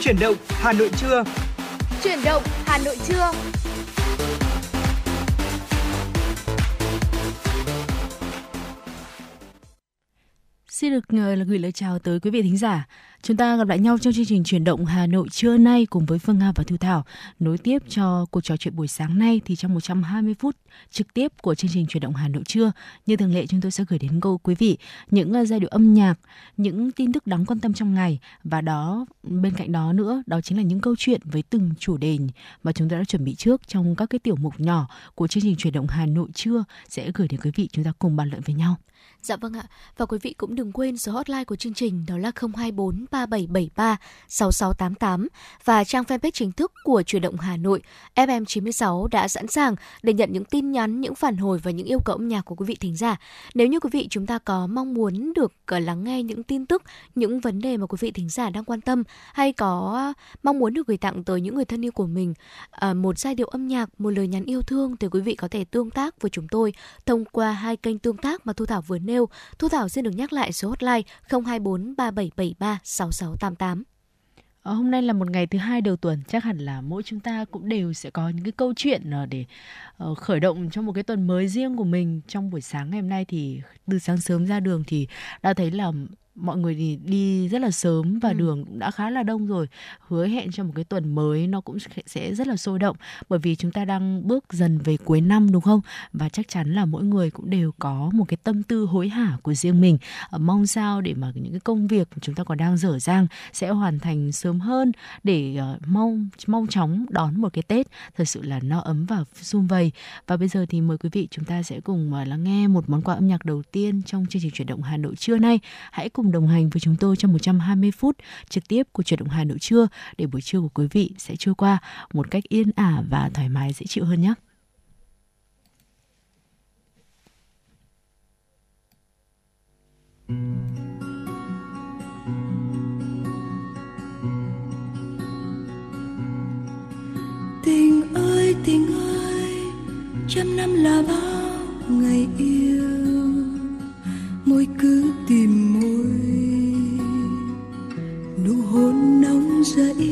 Chuyển động, Hà Nội trưa. Chuyển động, Hà Nội trưa. Xin được ờ, gửi lời chào tới quý vị thính giả. Chúng ta gặp lại nhau trong chương trình chuyển động Hà Nội trưa nay cùng với Phương Nga và Thu Thảo. Nối tiếp cho cuộc trò chuyện buổi sáng nay thì trong 120 phút trực tiếp của chương trình chuyển động Hà Nội trưa, như thường lệ chúng tôi sẽ gửi đến cô quý vị những ờ, giai điệu âm nhạc, những tin tức đáng quan tâm trong ngày và đó bên cạnh đó nữa đó chính là những câu chuyện với từng chủ đề mà chúng ta đã chuẩn bị trước trong các cái tiểu mục nhỏ của chương trình chuyển động Hà Nội trưa sẽ gửi đến quý vị chúng ta cùng bàn luận với nhau. Dạ vâng ạ. Và quý vị cũng đừng quên số hotline của chương trình đó là 024 3773 6688 và trang fanpage chính thức của Chuyển động Hà Nội FM96 đã sẵn sàng để nhận những tin nhắn, những phản hồi và những yêu cầu âm nhạc của quý vị thính giả. Nếu như quý vị chúng ta có mong muốn được ờ, lắng nghe những tin tức, những vấn đề mà quý vị thính giả đang quan tâm hay có mong muốn được gửi tặng tới những người thân yêu của mình ờ, một giai điệu âm nhạc, một lời nhắn yêu thương thì quý vị có thể tương tác với chúng tôi thông qua hai kênh tương tác mà Thu Thảo vừa nêu. Thu Thảo xin được nhắc lại số hotline 024 3773 6688. Ờ, hôm nay là một ngày thứ hai đầu tuần, chắc hẳn là mỗi chúng ta cũng đều sẽ có những cái câu chuyện ờ, để ờ, khởi động cho một cái tuần mới riêng của mình. Trong buổi sáng ngày hôm nay thì từ sáng sớm ra đường thì đã thấy là mọi người thì đi rất là sớm và ừ. đường cũng đã khá là đông rồi. Hứa hẹn cho một cái tuần mới nó cũng sẽ rất là sôi động. Bởi vì chúng ta đang bước dần về cuối năm đúng không? Và chắc chắn là mỗi người cũng đều có một cái tâm tư hối hả của riêng mình. Ờ, mong sao để mà những cái công việc chúng ta còn đang dở dang sẽ hoàn thành sớm hơn để uh, mong mong chóng đón một cái tết. Thật sự là no ấm và sum vầy. Và bây giờ thì mời quý vị chúng ta sẽ cùng uh, lắng nghe một món quà âm nhạc đầu tiên trong chương trình chuyển động Hà Nội trưa nay. Hãy cùng cùng đồng hành với chúng tôi trong 120 phút trực tiếp của chuyển động Hà Nội trưa để buổi trưa của quý vị sẽ trôi qua một cách yên ả và thoải mái, dễ chịu hơn nhé. Tình ơi tình ơi, trăm năm là bao ngày yêu môi cứ tìm môi. Nụ hôn nóng dậy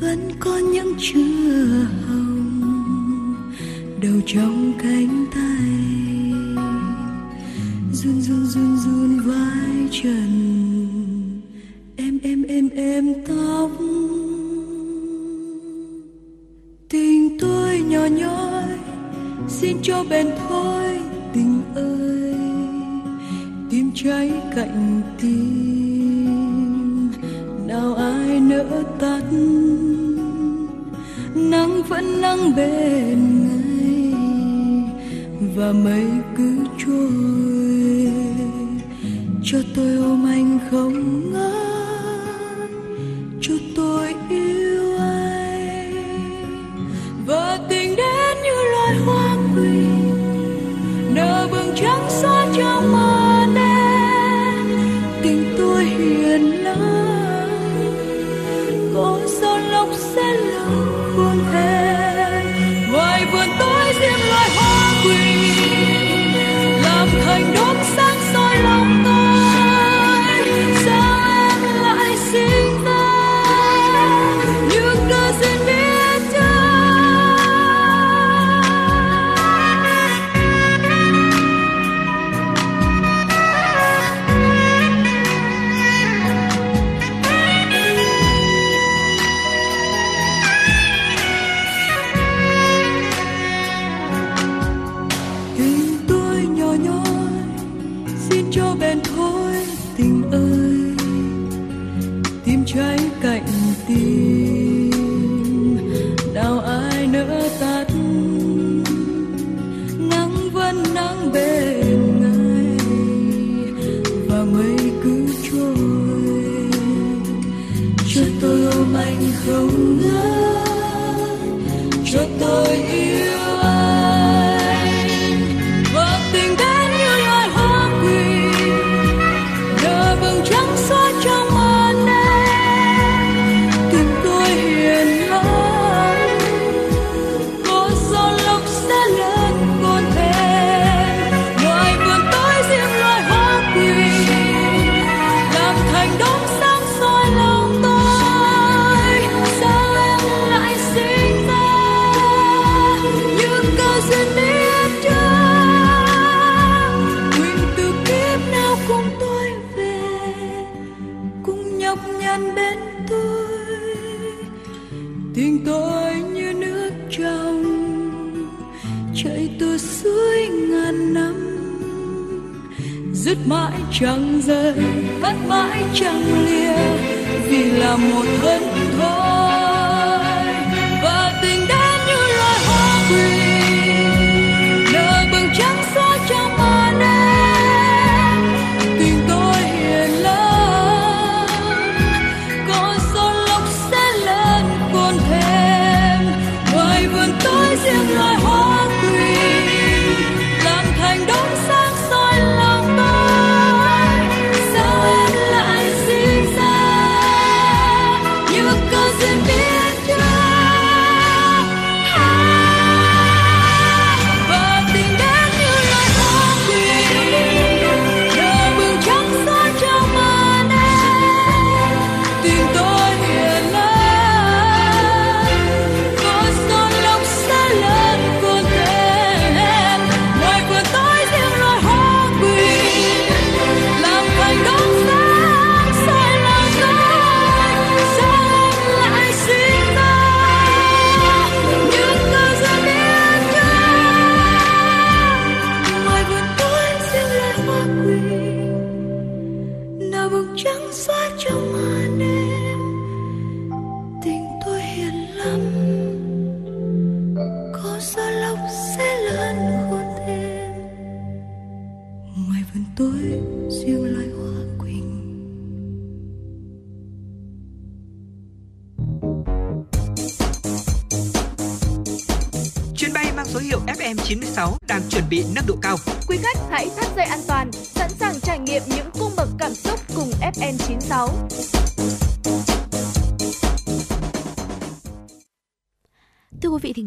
vẫn có những chưa hồng. Đầu trong cánh tay. Run run run run vai trần. Em em em em tóc. Tình tôi nhỏ nhói xin cho bền thôi cháy cạnh tim. Nào ai nỡ tắt? Nắng vẫn nắng bên ngày và mây cứ trôi. Cho tôi ôm anh không ngớt, cho tôi yêu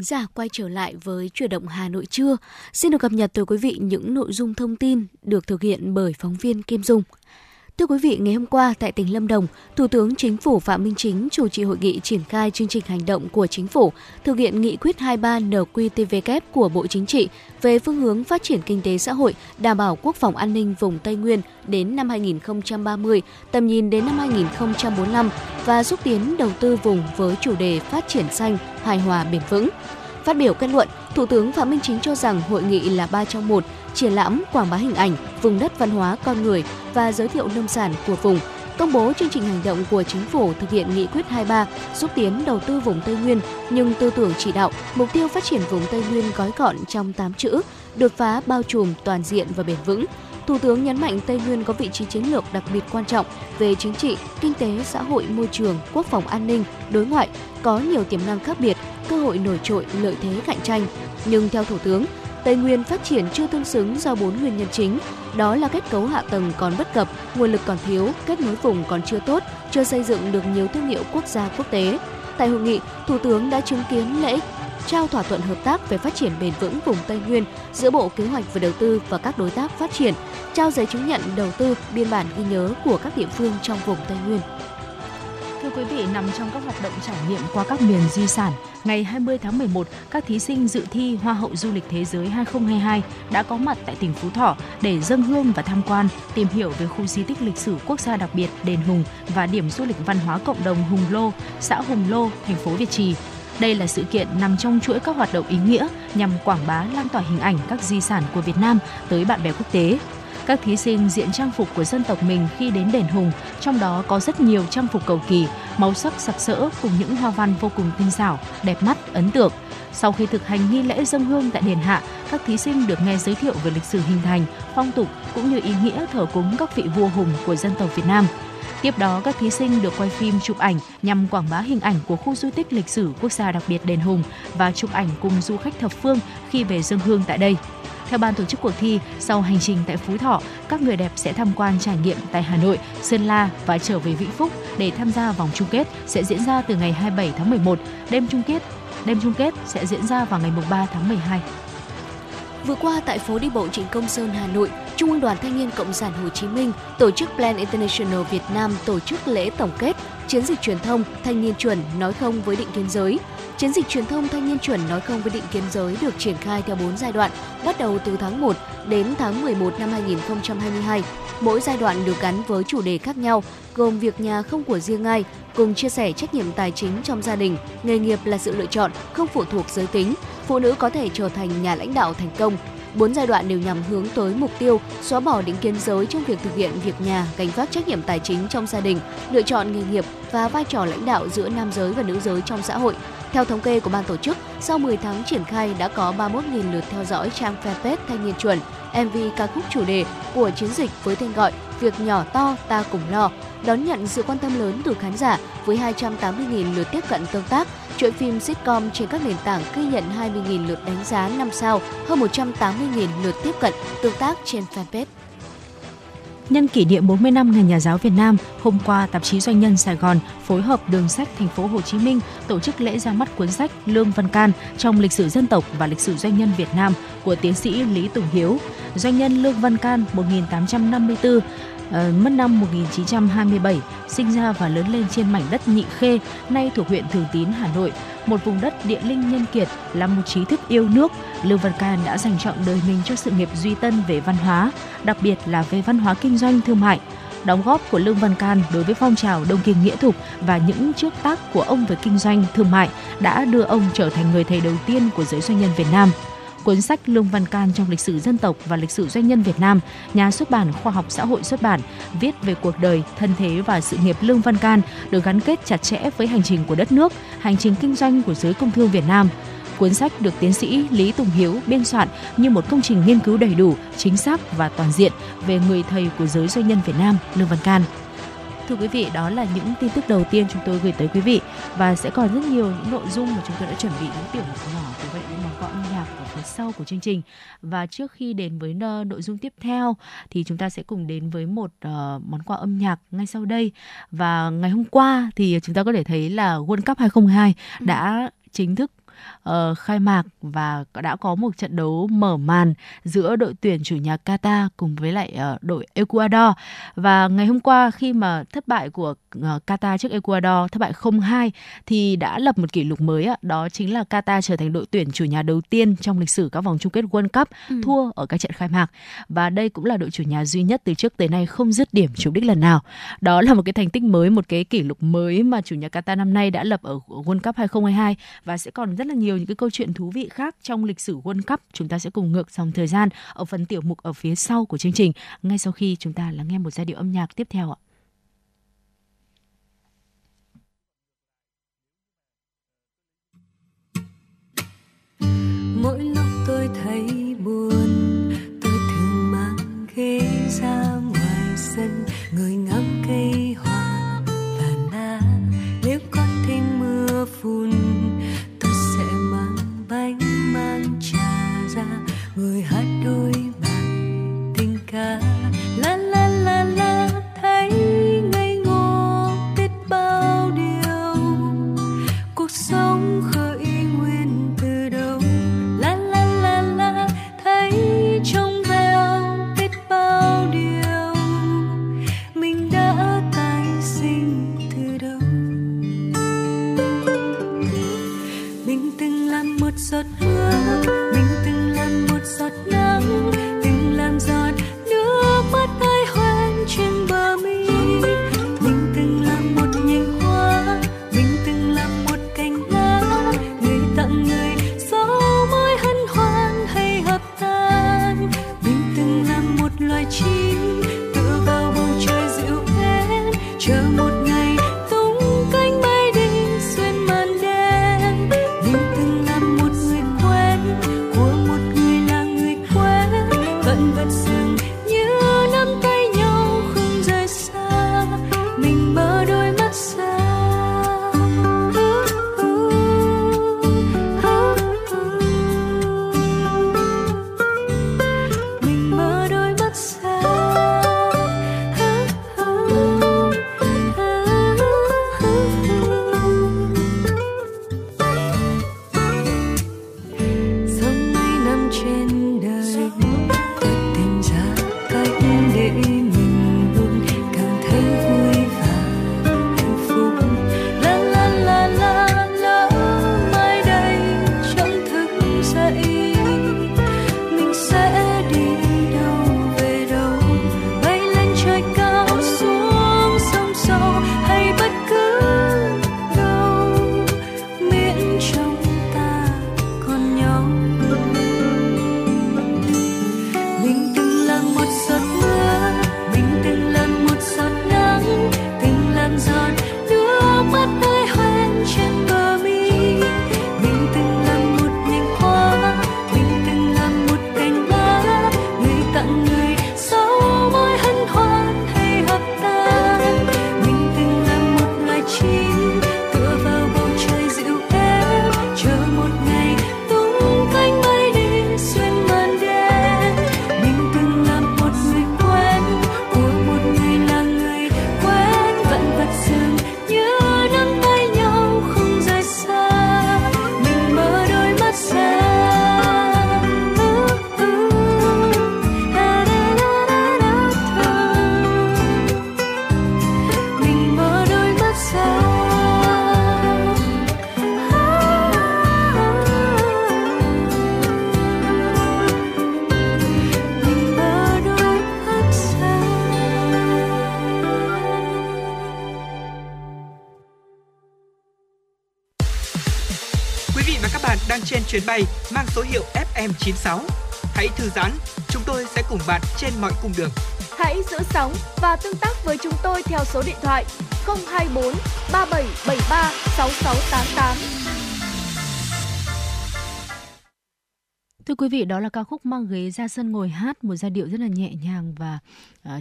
giả, quay trở lại với chuyển động Hà Nội trưa. Xin được cập nhật tới quý vị những nội dung thông tin được thực hiện bởi phóng viên Kim Dung. Thưa quý vị, ngày hôm qua tại tỉnh Lâm Đồng, Thủ tướng Chính phủ Phạm Minh Chính chủ trì hội nghị triển khai chương trình hành động của Chính phủ thực hiện nghị quyết 23 NQTVK của Bộ Chính trị về phương hướng phát triển kinh tế xã hội, đảm bảo quốc phòng an ninh vùng Tây Nguyên đến năm 2030, tầm nhìn đến năm 2045 và xúc tiến đầu tư vùng với chủ đề phát triển xanh, hài hòa bền vững. Phát biểu kết luận, Thủ tướng Phạm Minh Chính cho rằng hội nghị là ba trong một, triển lãm quảng bá hình ảnh, vùng đất văn hóa con người và giới thiệu nông sản của vùng, công bố chương trình hành động của chính phủ thực hiện nghị quyết 23 xúc tiến đầu tư vùng Tây Nguyên, nhưng tư tưởng chỉ đạo, mục tiêu phát triển vùng Tây Nguyên gói gọn trong 8 chữ, đột phá bao trùm toàn diện và bền vững. Thủ tướng nhấn mạnh Tây Nguyên có vị trí chiến lược đặc biệt quan trọng về chính trị, kinh tế, xã hội, môi trường, quốc phòng an ninh, đối ngoại, có nhiều tiềm năng khác biệt, cơ hội nổi trội, lợi thế cạnh tranh. Nhưng theo Thủ tướng, Tây Nguyên phát triển chưa tương xứng do bốn nguyên nhân chính, đó là kết cấu hạ tầng còn bất cập, nguồn lực còn thiếu, kết nối vùng còn chưa tốt, chưa xây dựng được nhiều thương hiệu quốc gia quốc tế. Tại hội nghị, Thủ tướng đã chứng kiến lễ trao thỏa thuận hợp tác về phát triển bền vững vùng Tây Nguyên giữa Bộ Kế hoạch và Đầu tư và các đối tác phát triển, trao giấy chứng nhận đầu tư, biên bản ghi nhớ của các địa phương trong vùng Tây Nguyên. Thưa quý vị, nằm trong các hoạt động trải nghiệm qua các miền di sản, ngày 20 tháng 11, các thí sinh dự thi Hoa hậu du lịch thế giới 2022 đã có mặt tại tỉnh Phú Thọ để dâng hương và tham quan, tìm hiểu về khu di tích lịch sử quốc gia đặc biệt Đền Hùng và điểm du lịch văn hóa cộng đồng Hùng Lô, xã Hùng Lô, thành phố Việt Trì. Đây là sự kiện nằm trong chuỗi các hoạt động ý nghĩa nhằm quảng bá lan tỏa hình ảnh các di sản của Việt Nam tới bạn bè quốc tế. Các thí sinh diện trang phục của dân tộc mình khi đến đền Hùng, trong đó có rất nhiều trang phục cầu kỳ, màu sắc sặc sỡ cùng những hoa văn vô cùng tinh xảo, đẹp mắt, ấn tượng. Sau khi thực hành nghi lễ dân hương tại đền hạ, các thí sinh được nghe giới thiệu về lịch sử hình thành, phong tục cũng như ý nghĩa thờ cúng các vị vua hùng của dân tộc Việt Nam. Tiếp đó, các thí sinh được quay phim chụp ảnh nhằm quảng bá hình ảnh của khu di tích lịch sử quốc gia đặc biệt Đền Hùng và chụp ảnh cùng du khách thập phương khi về dân hương tại đây. Theo ban tổ chức cuộc thi, sau hành trình tại Phú Thọ, các người đẹp sẽ tham quan trải nghiệm tại Hà Nội, Sơn La và trở về Vĩnh Phúc để tham gia vòng chung kết sẽ diễn ra từ ngày 27 tháng 11. Đêm chung kết đêm chung kết sẽ diễn ra vào ngày 3 tháng 12. Vừa qua tại phố đi bộ Trịnh Công Sơn, Hà Nội, Trung ương Đoàn Thanh niên Cộng sản Hồ Chí Minh tổ chức Plan International Việt Nam tổ chức lễ tổng kết chiến dịch truyền thông thanh niên chuẩn nói không với định kiến giới. Chiến dịch truyền thông thanh niên chuẩn nói không với định kiến giới được triển khai theo 4 giai đoạn, bắt đầu từ tháng 1 đến tháng 11 năm 2022. Mỗi giai đoạn được gắn với chủ đề khác nhau, gồm việc nhà không của riêng ai, cùng chia sẻ trách nhiệm tài chính trong gia đình, nghề nghiệp là sự lựa chọn, không phụ thuộc giới tính, phụ nữ có thể trở thành nhà lãnh đạo thành công. Bốn giai đoạn đều nhằm hướng tới mục tiêu xóa bỏ định kiến giới trong việc thực hiện việc nhà, gánh vác trách nhiệm tài chính trong gia đình, lựa chọn nghề nghiệp và vai trò lãnh đạo giữa nam giới và nữ giới trong xã hội. Theo thống kê của ban tổ chức, sau 10 tháng triển khai đã có 31.000 lượt theo dõi trang fanpage Thanh niên chuẩn, MV ca khúc chủ đề của chiến dịch với tên gọi Việc nhỏ to ta cùng lo, đón nhận sự quan tâm lớn từ khán giả với 280.000 lượt tiếp cận tương tác. Chuỗi phim sitcom trên các nền tảng ghi nhận 20.000 lượt đánh giá 5 sao, hơn 180.000 lượt tiếp cận tương tác trên fanpage. Nhân kỷ niệm 40 năm Ngày Nhà giáo Việt Nam, hôm qua tạp chí Doanh nhân Sài Gòn phối hợp Đường sách Thành phố Hồ Chí Minh tổ chức lễ ra mắt cuốn sách Lương Văn Can trong lịch sử dân tộc và lịch sử doanh nhân Việt Nam của tiến sĩ Lý Tùng Hiếu. Doanh nhân Lương Văn Can 1854 Ờ, mất năm 1927, sinh ra và lớn lên trên mảnh đất Nhị Khê, nay thuộc huyện Thường Tín, Hà Nội, một vùng đất địa linh nhân kiệt, là một trí thức yêu nước, Lương Văn Can đã dành trọn đời mình cho sự nghiệp duy tân về văn hóa, đặc biệt là về văn hóa kinh doanh thương mại. Đóng góp của Lương Văn Can đối với phong trào Đông Kinh Nghĩa Thục và những trước tác của ông về kinh doanh thương mại đã đưa ông trở thành người thầy đầu tiên của giới doanh nhân Việt Nam cuốn sách Lương Văn Can trong lịch sử dân tộc và lịch sử doanh nhân Việt Nam, nhà xuất bản Khoa học Xã hội xuất bản, viết về cuộc đời, thân thế và sự nghiệp Lương Văn Can được gắn kết chặt chẽ với hành trình của đất nước, hành trình kinh doanh của giới công thương Việt Nam. Cuốn sách được tiến sĩ Lý Tùng Hiếu biên soạn như một công trình nghiên cứu đầy đủ, chính xác và toàn diện về người thầy của giới doanh nhân Việt Nam Lương Văn Can. Thưa quý vị, đó là những tin tức đầu tiên chúng tôi gửi tới quý vị và sẽ còn rất nhiều những nội dung mà chúng tôi đã chuẩn bị những tiểu mục nhỏ của vậy phía sau của chương trình. Và trước khi đến với ờ, nội dung tiếp theo thì chúng ta sẽ cùng đến với một uh, món quà âm nhạc ngay sau đây. Và ngày hôm qua thì chúng ta có thể thấy là World Cup 2022 ừ. đã chính thức uh, khai mạc và đã có một trận đấu mở màn giữa đội tuyển chủ nhà Qatar cùng với lại uh, đội Ecuador và ngày hôm qua khi mà thất bại của uh, Qatar trước Ecuador thất bại 0-2 thì đã lập một kỷ lục mới ạ, đó chính là Qatar trở thành đội tuyển chủ nhà đầu tiên trong lịch sử các vòng chung kết World Cup ừ. thua ở các trận khai mạc và đây cũng là đội chủ nhà duy nhất từ trước tới nay không dứt điểm trúng đích lần nào. Đó là một cái thành tích mới, một cái kỷ lục mới mà chủ nhà Qatar năm nay đã lập ở World Cup 2022 và sẽ còn rất là nhiều những cái câu chuyện thú vị khác trong lịch sử World Cup. Chúng ta sẽ cùng ngược dòng thời gian ở phần tiểu mục ở phía sau của chương trình ngay sau khi chúng ta lắng nghe một giai điệu âm nhạc tiếp theo ạ. Mỗi lúc tôi thấy buồn, tôi thường mang ghế ra ngoài sân, người ngắm cây hoa và lá. Nếu con thêm mưa phùn FM96. Hãy thư giãn, chúng tôi sẽ cùng bạn trên mọi cung đường. Hãy giữ sóng và tương tác với chúng tôi theo số điện thoại 024 3773 6688. Thưa quý vị, đó là ca khúc mang ghế ra sân ngồi hát một giai điệu rất là nhẹ nhàng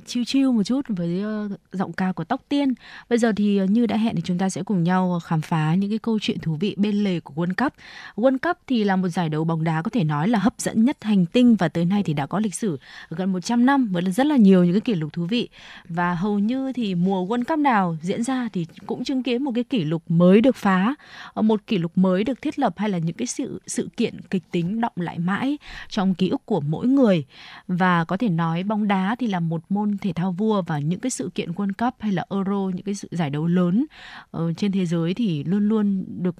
chiêu chiêu một chút với ờ, giọng ca của Tóc Tiên. Bây giờ thì ờ, như đã hẹn thì chúng ta sẽ cùng nhau ờ, khám phá những cái câu chuyện thú vị bên lề của World Cup. World Cup thì là một giải đấu bóng đá có thể nói là hấp dẫn nhất hành tinh và tới nay thì đã có lịch sử gần 100 năm với rất là nhiều những cái kỷ lục thú vị. Và hầu như thì mùa World Cup nào diễn ra thì cũng chứng kiến một cái kỷ lục mới được phá, một kỷ lục mới được thiết lập hay là những cái sự sự kiện kịch tính động lại mãi trong ký ức của mỗi người. Và có thể nói bóng đá thì là một môn thể thao vua và những cái sự kiện World Cup hay là Euro những cái sự giải đấu lớn uh, trên thế giới thì luôn luôn được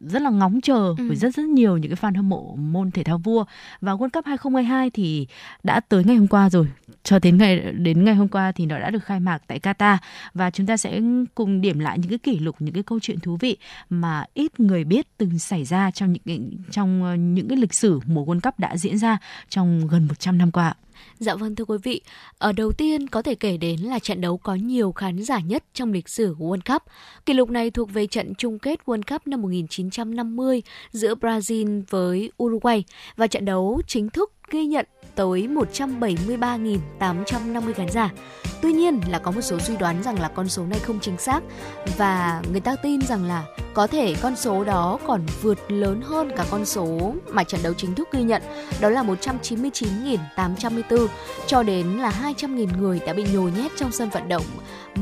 rất là ngóng chờ ừ. với rất rất nhiều những cái fan hâm mộ môn thể thao vua và World Cup 2022 thì đã tới ngày hôm qua rồi cho đến ngày đến ngày hôm qua thì nó đã được khai mạc tại Qatar và chúng ta sẽ cùng điểm lại những cái kỷ lục những cái câu chuyện thú vị mà ít người biết từng xảy ra trong những trong ờ, những cái lịch sử mùa World Cup đã diễn ra trong gần 100 năm qua. Dạ vâng thưa quý vị, ở đầu tiên có thể kể đến là trận đấu có nhiều khán giả nhất trong lịch sử World Cup. Kỷ lục này thuộc về trận chung kết World Cup năm 1950 giữa Brazil với Uruguay và trận đấu chính thức ghi nhận tới 173.850 khán giả. Tuy nhiên là có một số suy đoán rằng là con số này không chính xác và người ta tin rằng là có thể con số đó còn vượt lớn hơn cả con số mà trận đấu chính thức ghi nhận, đó là 199.854 cho đến là 200.000 người đã bị nhồi nhét trong sân vận động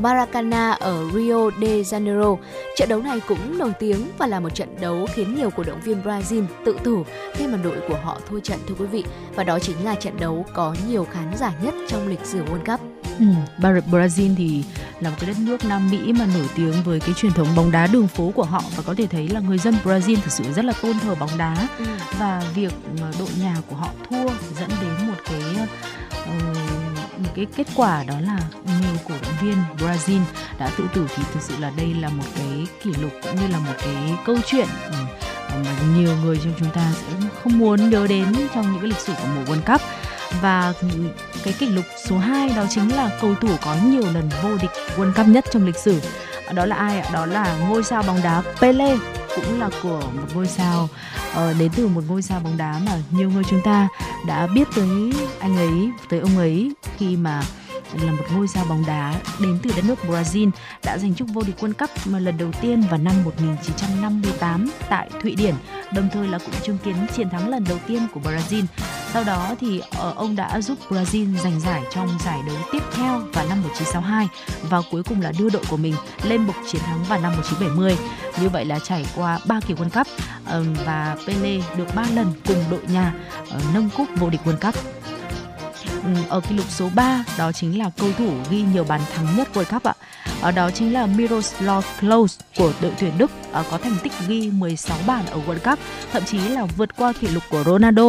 Maracana ở Rio de Janeiro. Trận đấu này cũng nổi tiếng và là một trận đấu khiến nhiều cổ động viên Brazil tự tử khi mà đội của họ thua trận thưa quý vị. Và đó chính là trận đấu có nhiều khán giả nhất trong lịch sử World Cup. Ừ, Brazil thì là một cái đất nước Nam Mỹ mà nổi tiếng với cái truyền thống bóng đá đường phố của họ và có thể thấy là người dân Brazil thực sự rất là tôn thờ bóng đá ừ. và việc đội nhà của họ thua dẫn đến một cái uh, cái kết quả đó là nhiều cổ động viên Brazil đã tự tử thì thực sự là đây là một cái kỷ lục cũng như là một cái câu chuyện ừ, mà nhiều người trong chúng ta sẽ không muốn nhớ đến trong những cái lịch sử của mùa World Cup và cái kỷ lục số 2 đó chính là cầu thủ có nhiều lần vô địch World Cup nhất trong lịch sử. Đó là ai ạ? Đó là ngôi sao bóng đá Pele cũng là của một ngôi sao uh, đến từ một ngôi sao bóng đá mà nhiều người chúng ta đã biết tới anh ấy tới ông ấy khi mà là một ngôi sao bóng đá đến từ đất nước Brazil đã giành chức vô địch World Cup mà lần đầu tiên vào năm 1958 tại Thụy Điển, đồng thời là cũng chứng kiến chiến thắng lần đầu tiên của Brazil. Sau đó thì ờ, ông đã giúp Brazil giành giải trong giải đấu tiếp theo vào năm 1962 và cuối cùng là đưa đội của mình lên bục chiến thắng vào năm 1970. Như vậy là trải qua 3 kỳ World Cup và Pele được 3 lần cùng đội nhà ờ, nâng cúp vô địch World Cup. Ừ, ở kỷ lục số 3 đó chính là cầu thủ ghi nhiều bàn thắng nhất World Cup ạ. Ở đó chính là Miroslav Klose của đội tuyển Đức ờ, có thành tích ghi 16 bàn ở World Cup, thậm chí là vượt qua kỷ lục của Ronaldo.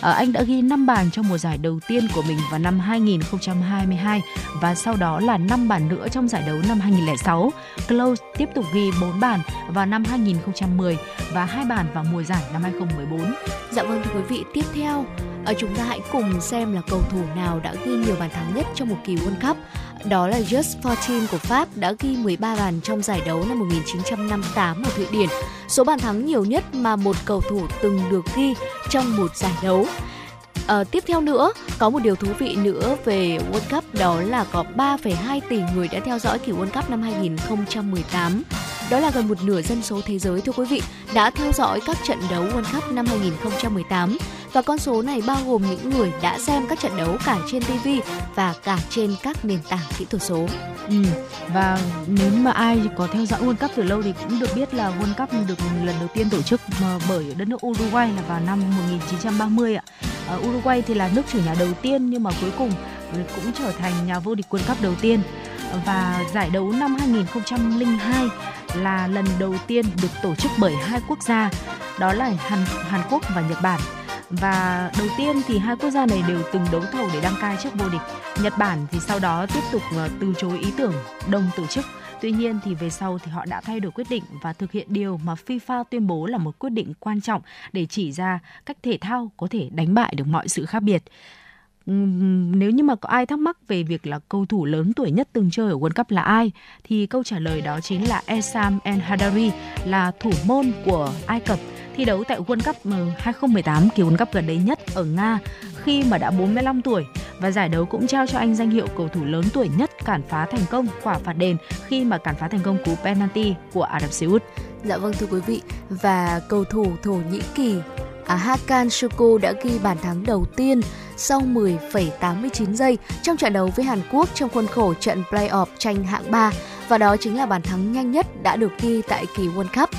Ờ, anh đã ghi 5 bàn trong mùa giải đầu tiên của mình vào năm 2022 và sau đó là 5 bàn nữa trong giải đấu năm 2006. Close tiếp tục ghi 4 bàn vào năm 2010 và 2 bàn vào mùa giải năm 2014. Dạ vâng thưa quý vị, tiếp theo ở chúng ta hãy cùng xem là cầu thủ nào đã ghi nhiều bàn thắng nhất trong một kỳ World Cup. Đó là Just Fortin của Pháp đã ghi 13 bàn trong giải đấu năm 1958 ở Thụy Điển, số bàn thắng nhiều nhất mà một cầu thủ từng được ghi trong một giải đấu. À, tiếp theo nữa, có một điều thú vị nữa về World Cup đó là có 3,2 tỷ người đã theo dõi kỳ World Cup năm 2018. Đó là gần một nửa dân số thế giới thưa quý vị đã theo dõi các trận đấu World Cup năm 2018 và con số này bao gồm những người đã xem các trận đấu cả trên TV và cả trên các nền tảng kỹ thuật số. Ừ. Và nếu mà ai có theo dõi World Cup từ lâu thì cũng được biết là World Cup được lần đầu tiên tổ chức bởi đất nước Uruguay là vào năm 1930 ạ. Ở Uruguay thì là nước chủ nhà đầu tiên nhưng mà cuối cùng cũng trở thành nhà vô địch World Cup đầu tiên và giải đấu năm 2002 là lần đầu tiên được tổ chức bởi hai quốc gia đó là Hàn, Hàn Quốc và Nhật Bản và đầu tiên thì hai quốc gia này đều từng đấu thầu để đăng cai chức vô địch. Nhật Bản thì sau đó tiếp tục ờ, từ chối ý tưởng đồng tổ chức. Tuy nhiên thì về sau thì họ đã thay đổi quyết định và thực hiện điều mà FIFA tuyên bố là một quyết định quan trọng để chỉ ra cách thể thao có thể đánh bại được mọi sự khác biệt. Nếu như mà có ai thắc mắc về việc là cầu thủ lớn tuổi nhất từng chơi ở World Cup là ai, thì câu trả lời đó chính là Esam El Hadari, là thủ môn của Ai Cập thi đấu tại World Cup ừ, 2018 kỳ World Cup gần đây nhất ở Nga khi mà đã 45 tuổi và giải đấu cũng trao cho anh danh hiệu cầu thủ lớn tuổi nhất cản phá thành công quả phạt đền khi mà cản phá thành công cú penalty của Ả Rập Xê Út. Dạ vâng thưa quý vị và cầu thủ Thổ Nhĩ Kỳ à, Hakan Şükür đã ghi bàn thắng đầu tiên sau 10,89 giây trong trận đấu với Hàn Quốc trong khuôn khổ trận playoff tranh hạng 3 và đó chính là bàn thắng nhanh nhất đã được ghi tại kỳ World Cup.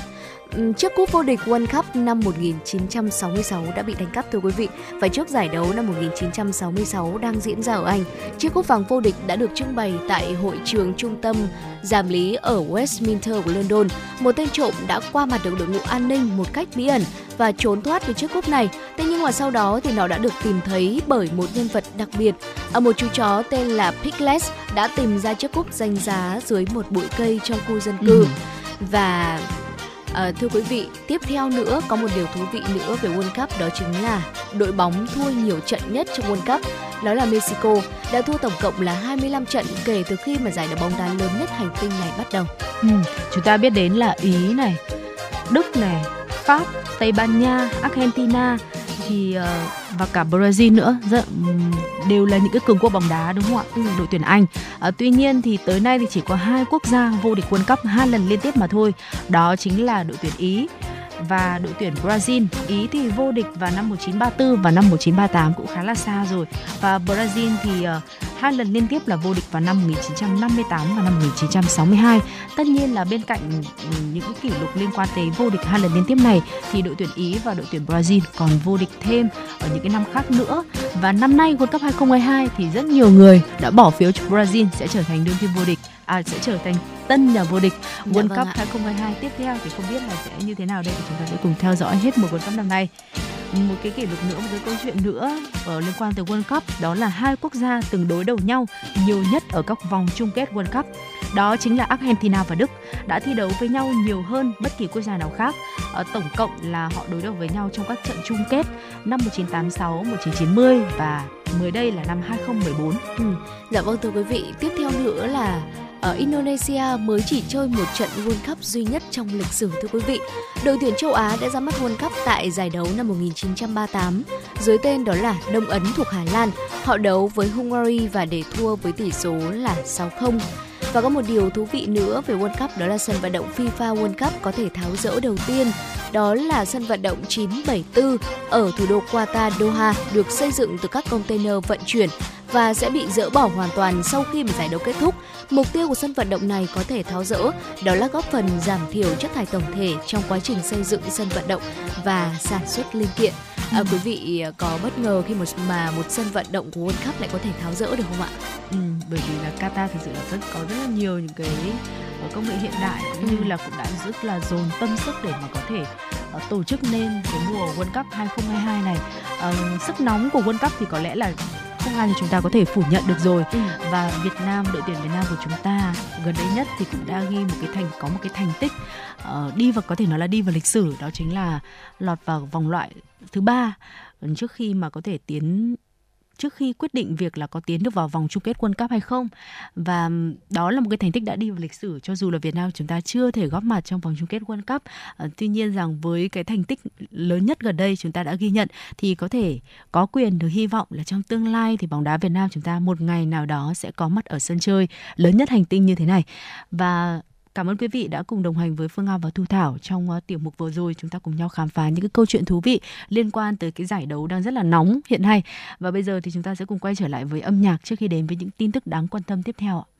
Chiếc cúp vô địch World Cup năm 1966 đã bị đánh cắp thưa quý vị và trước giải đấu năm 1966 đang diễn ra ở Anh, chiếc cúp vàng vô địch đã được trưng bày tại hội trường trung tâm giám lý ở Westminster của London. Một tên trộm đã qua mặt được đội ngũ an ninh một cách bí ẩn và trốn thoát với chiếc cúp này. Thế nhưng mà sau đó thì nó đã được tìm thấy bởi một nhân vật đặc biệt. Ở một chú chó tên là Piglet đã tìm ra chiếc cúp danh giá dưới một bụi cây trong khu dân cư. Ừ. Và À, thưa quý vị, tiếp theo nữa có một điều thú vị nữa về World Cup đó chính là đội bóng thua nhiều trận nhất trong World Cup, đó là Mexico đã thua tổng cộng là 25 trận kể từ khi mà giải đấu bóng đá lớn nhất hành tinh này bắt đầu. Ừ, chúng ta biết đến là Ý này, Đức này, Pháp, Tây Ban Nha, Argentina thì ờ, và cả Brazil nữa dạ, rất, đều là những cái cường quốc bóng đá đúng không ạ? Ừ. Đội tuyển Anh. À, tuy nhiên thì tới nay thì chỉ có hai quốc gia vô địch World Cup hai lần liên tiếp mà thôi. Đó chính là đội tuyển Ý và đội tuyển Brazil. Ý thì vô địch vào năm 1934 và năm 1938 cũng khá là xa rồi. Và Brazil thì uh, hai lần liên tiếp là vô địch vào năm 1958 và năm 1962. Tất nhiên là bên cạnh ừ, những kỷ lục liên quan tới vô địch hai lần liên tiếp này thì đội tuyển Ý và đội tuyển Brazil còn vô địch thêm ở những cái năm khác nữa. Và năm nay World Cup 2022 thì rất nhiều người đã bỏ phiếu cho Brazil sẽ trở thành đương kim vô địch à, sẽ trở thành tân nhà vô địch dạ World vâng Cup ạ. 2022 tiếp theo thì không biết là sẽ như thế nào đây thì chúng ta sẽ cùng theo dõi hết một World Cup năm nay. Một cái kỷ lục nữa một cái câu chuyện nữa ở ờ, liên quan tới World Cup đó là hai quốc gia từng đối đầu nhau nhiều nhất ở các vòng chung kết World Cup. Đó chính là Argentina và Đức đã thi đấu với nhau nhiều hơn bất kỳ quốc gia nào khác. Ở tổng cộng là họ đối đầu với nhau trong các trận chung kết năm 1986, 1990 và mới đây là năm 2014. Ừ. Dạ vâng thưa quý vị, tiếp theo nữa là ở Indonesia mới chỉ chơi một trận World Cup duy nhất trong lịch sử thưa quý vị. Đội tuyển châu Á đã ra mắt World Cup tại giải đấu năm 1938 dưới tên đó là Đông Ấn thuộc Hà Lan. Họ đấu với Hungary và để thua với tỷ số là 6-0. Và có một điều thú vị nữa về World Cup, đó là sân vận động FIFA World Cup có thể tháo rỡ đầu tiên. Đó là sân vận động 974 ở thủ đô Qatar Doha, được xây dựng từ các container vận chuyển và sẽ bị dỡ bỏ hoàn toàn sau khi mà giải đấu kết thúc. Mục tiêu của sân vận động này có thể tháo rỡ đó là góp phần giảm thiểu chất thải tổng thể trong quá trình xây dựng sân vận động và sản xuất linh kiện. À, quý vị có bất ngờ khi một mà một sân vận động của World Cup lại có thể tháo rỡ được không ạ? Ừ, bởi vì là Qatar thực sự là rất có rất là nhiều những cái ờ, công nghệ hiện đại cũng như ừ. là cũng đã rất là dồn tâm sức để mà có thể uh, tổ chức nên cái mùa World Cup 2022 này. Uh, sức nóng của World Cup thì có lẽ là không ai thì chúng ta có thể phủ nhận được rồi ừ. và Việt Nam đội tuyển Việt Nam của chúng ta gần đây nhất thì cũng đã ghi một cái thành có một cái thành tích uh, đi vào có thể nói là đi vào lịch sử đó chính là lọt vào vòng loại thứ ba trước khi mà có thể tiến trước khi quyết định việc là có tiến được vào vòng chung kết World Cup hay không. Và đó là một cái thành tích đã đi vào lịch sử cho dù là Việt Nam chúng ta chưa thể góp mặt trong vòng chung kết World Cup. À, tuy nhiên rằng với cái thành tích lớn nhất gần đây chúng ta đã ghi nhận thì có thể có quyền được hy vọng là trong tương lai thì bóng đá Việt Nam chúng ta một ngày nào đó sẽ có mặt ở sân chơi lớn nhất hành tinh như thế này. Và Cảm ơn quý vị đã cùng đồng hành với Phương Nga và Thu Thảo trong uh, tiểu mục vừa rồi chúng ta cùng nhau khám phá những cái câu chuyện thú vị liên quan tới cái giải đấu đang rất là nóng hiện nay. Và bây giờ thì chúng ta sẽ cùng quay trở lại với âm nhạc trước khi đến với những tin tức đáng quan tâm tiếp theo ạ.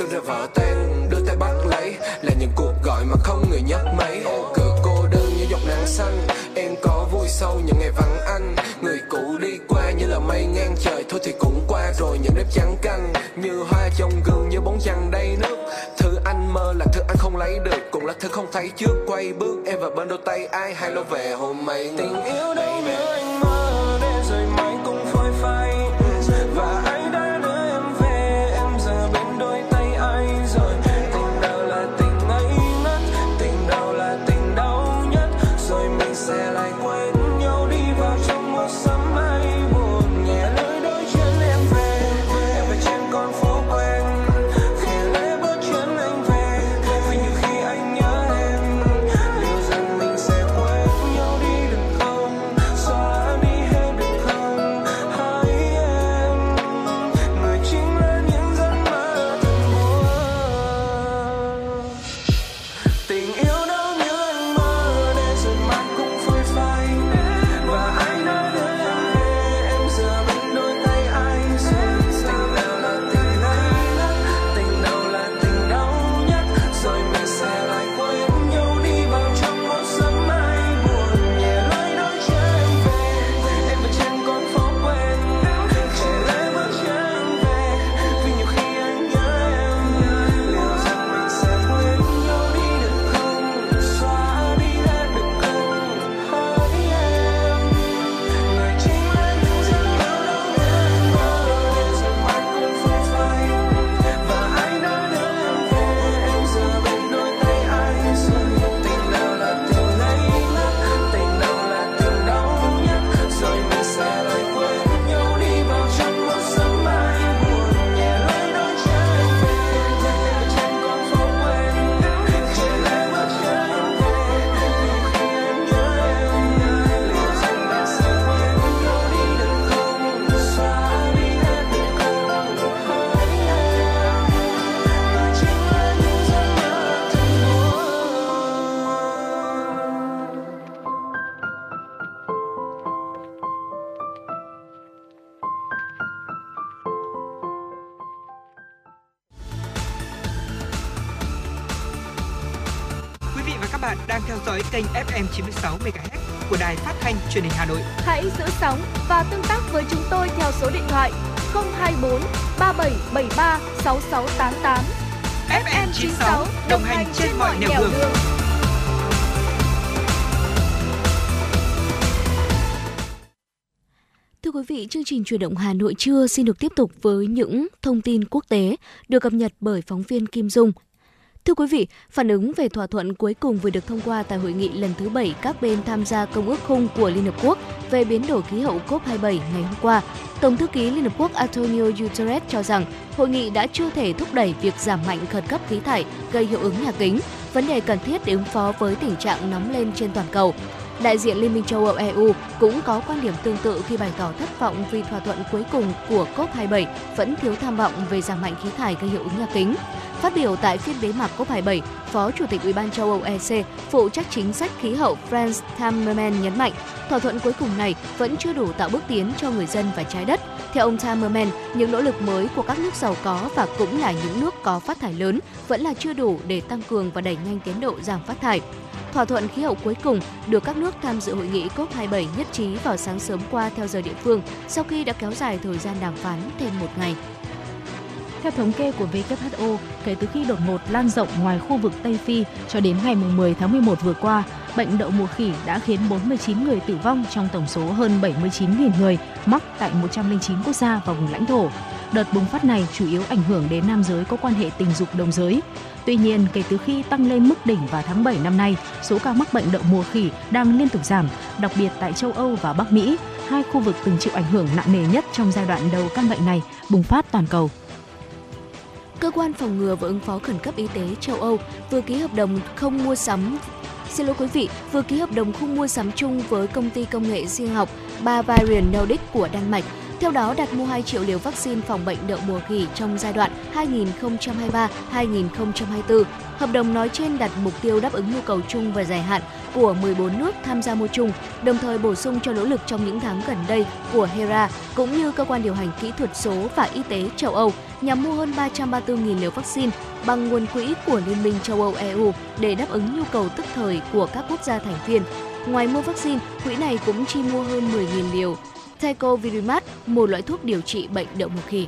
xương ra vỡ tan đưa tay bắt lấy? Là những cuộc gọi mà không người nhắc máy ô cửa cô đơn như giọt nắng xanh. Em có vui sâu những ngày vắng anh người cũ đi qua như là mây ngang trời. Thôi thì cũng qua rồi, những đêm trắng căng. Như hoa trong gương, như bóng trăng đầy nước. Thứ anh mơ là thứ anh không lấy được. Cũng là thứ không thấy trước. Quay bước, em vào bên đôi tay ai hay lo về hôm ấy? Tiếng yêu 96 MHz của đài phát thanh truyền hình Hà Nội. Hãy giữ sóng và tương tác với chúng tôi theo số điện thoại 024 3773 6688. FM 96 đồng hành trên mọi nẻo đường. đường. Thưa quý vị, chương trình truyền động Hà Nội trưa xin được tiếp tục với những thông tin quốc tế được cập nhật bởi phóng viên Kim Dung Thưa quý vị, phản ứng về thỏa thuận cuối cùng vừa được thông qua tại hội nghị lần thứ 7 các bên tham gia Công ước khung của Liên Hợp Quốc về biến đổi khí hậu COP27 ngày hôm qua, Tổng thư ký Liên Hợp Quốc Antonio Guterres cho rằng hội nghị đã chưa thể thúc đẩy việc giảm mạnh khẩn cấp khí thải gây hiệu ứng nhà kính, vấn đề cần thiết để ứng phó với tình trạng nóng lên trên toàn cầu. Đại diện Liên minh châu Âu EU cũng có quan điểm tương tự khi bày tỏ thất vọng vì thỏa thuận cuối cùng của COP27 vẫn thiếu tham vọng về giảm mạnh khí thải gây hiệu ứng nhà kính. Phát biểu tại phiên bế mạc COP27, Phó Chủ tịch Ủy ban châu Âu EC, phụ trách chính sách khí hậu Franz Timmermans nhấn mạnh, thỏa thuận cuối cùng này vẫn chưa đủ tạo bước tiến cho người dân và trái đất. Theo ông Timmermans, những nỗ lực mới của các nước giàu có và cũng là những nước có phát thải lớn vẫn là chưa đủ để tăng cường và đẩy nhanh tiến độ giảm phát thải. Thỏa thuận khí hậu cuối cùng được các nước tham dự hội nghị COP27 nhất trí vào sáng sớm qua theo giờ địa phương sau khi đã kéo dài thời gian đàm phán thêm một ngày. Theo thống kê của WHO, kể từ khi đột ngột lan rộng ngoài khu vực Tây Phi cho đến ngày 10 tháng 11 vừa qua, bệnh đậu mùa khỉ đã khiến 49 người tử vong trong tổng số hơn 79.000 người mắc tại 109 quốc gia và vùng lãnh thổ. Đợt bùng phát này chủ yếu ảnh hưởng đến nam giới có quan hệ tình dục đồng giới. Tuy nhiên, kể từ khi tăng lên mức đỉnh vào tháng 7 năm nay, số ca mắc bệnh đậu mùa khỉ đang liên tục giảm, đặc biệt tại châu Âu và Bắc Mỹ, hai khu vực từng chịu ảnh hưởng nặng nề nhất trong giai đoạn đầu căn bệnh này bùng phát toàn cầu. Cơ quan phòng ngừa và ứng phó khẩn cấp y tế châu Âu vừa ký hợp đồng không mua sắm Xin lỗi quý vị, vừa ký hợp đồng không mua sắm chung với công ty công nghệ sinh học Bavarian Nordic của Đan Mạch. Theo đó, đặt mua 2 triệu liều vaccine phòng bệnh đậu mùa khỉ trong giai đoạn 2023-2024. Hợp đồng nói trên đặt mục tiêu đáp ứng nhu cầu chung và dài hạn của 14 nước tham gia mua chung, đồng thời bổ sung cho nỗ lực trong những tháng gần đây của HERA cũng như cơ quan điều hành kỹ thuật số và y tế châu Âu nhằm mua hơn 334.000 liều vaccine bằng nguồn quỹ của Liên minh châu Âu EU để đáp ứng nhu cầu tức thời của các quốc gia thành viên. Ngoài mua vaccine, quỹ này cũng chi mua hơn 10.000 liều Tecovirimat, một loại thuốc điều trị bệnh đậu mùa khỉ.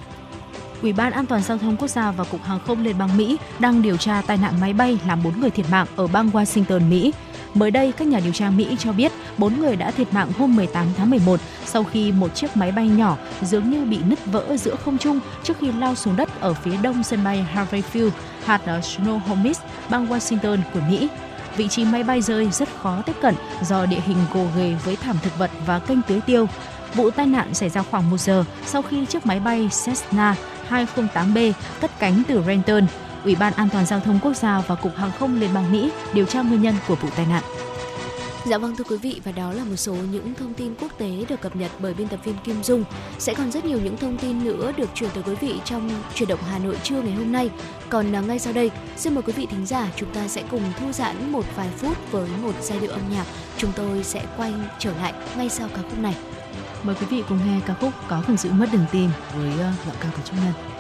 Ủy ban An toàn giao thông quốc gia và Cục Hàng không Liên bang Mỹ đang điều tra tai nạn máy bay làm 4 người thiệt mạng ở bang Washington, Mỹ. Mới đây, các nhà điều tra Mỹ cho biết 4 người đã thiệt mạng hôm 18 tháng 11 sau khi một chiếc máy bay nhỏ dường như bị nứt vỡ giữa không trung trước khi lao xuống đất ở phía đông sân bay Harvey Field, hạt Snohomish, bang Washington của Mỹ. Vị trí máy bay rơi rất khó tiếp cận do địa hình gồ ghề với thảm thực vật và kênh tưới tiêu. Vụ tai nạn xảy ra khoảng 1 giờ sau khi chiếc máy bay Cessna 208B cất cánh từ Renton. Ủy ban An toàn giao thông quốc gia và Cục Hàng không Liên bang Mỹ điều tra nguyên nhân của vụ tai nạn. Dạ vâng thưa quý vị và đó là một số những thông tin quốc tế được cập nhật bởi biên tập viên Kim Dung. Sẽ còn rất nhiều những thông tin nữa được truyền tới quý vị trong chuyển động Hà Nội trưa ngày hôm nay. Còn à, ngay sau đây, xin mời quý vị thính giả chúng ta sẽ cùng thư giãn một vài phút với một giai điệu âm nhạc. Chúng tôi sẽ quay trở lại ngay sau ca khúc này. Mời quý vị cùng nghe ca khúc Có phần giữ mất đừng tìm với ờ, giọng ca của Trung Nhân.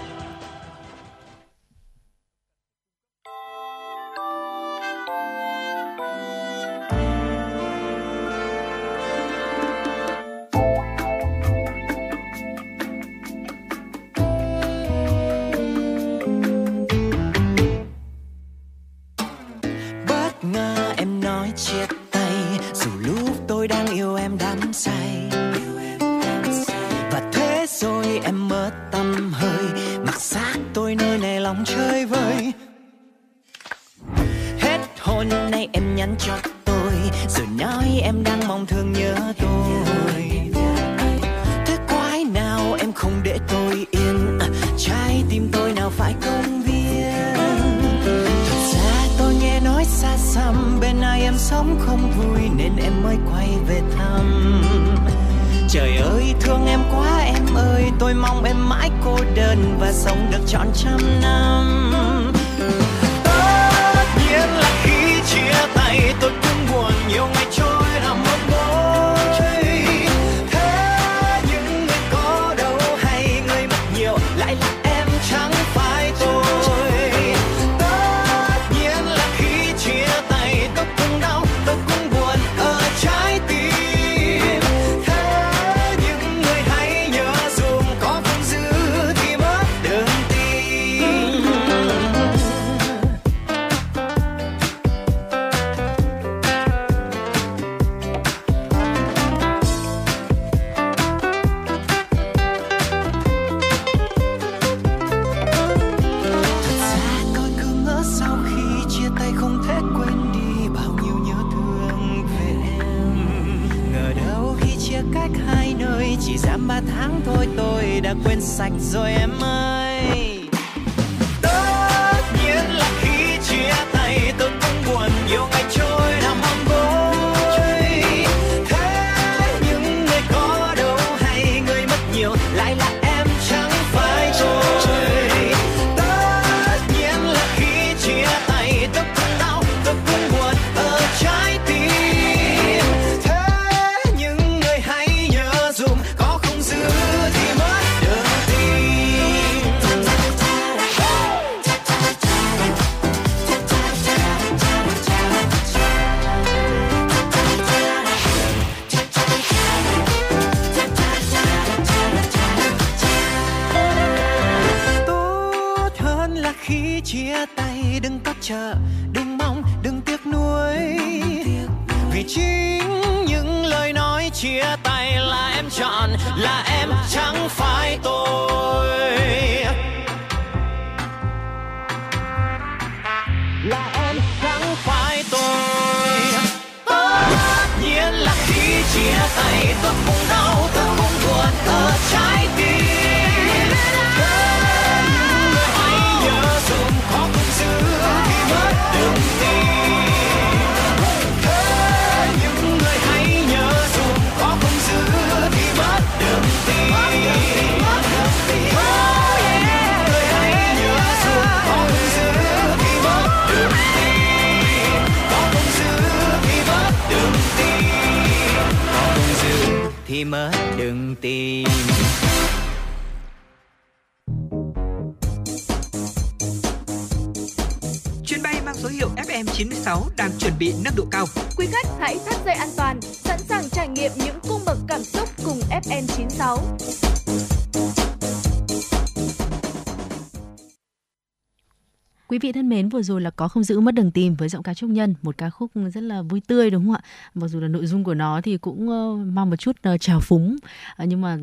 Vị thân mến, vừa rồi là có không giữ mất đường tìm với giọng ca trúc nhân, một ca khúc rất là vui tươi đúng không ạ? Mặc dù là nội dung của nó thì cũng ờ, mang một chút uh, trào phúng, Ờ, nhưng mà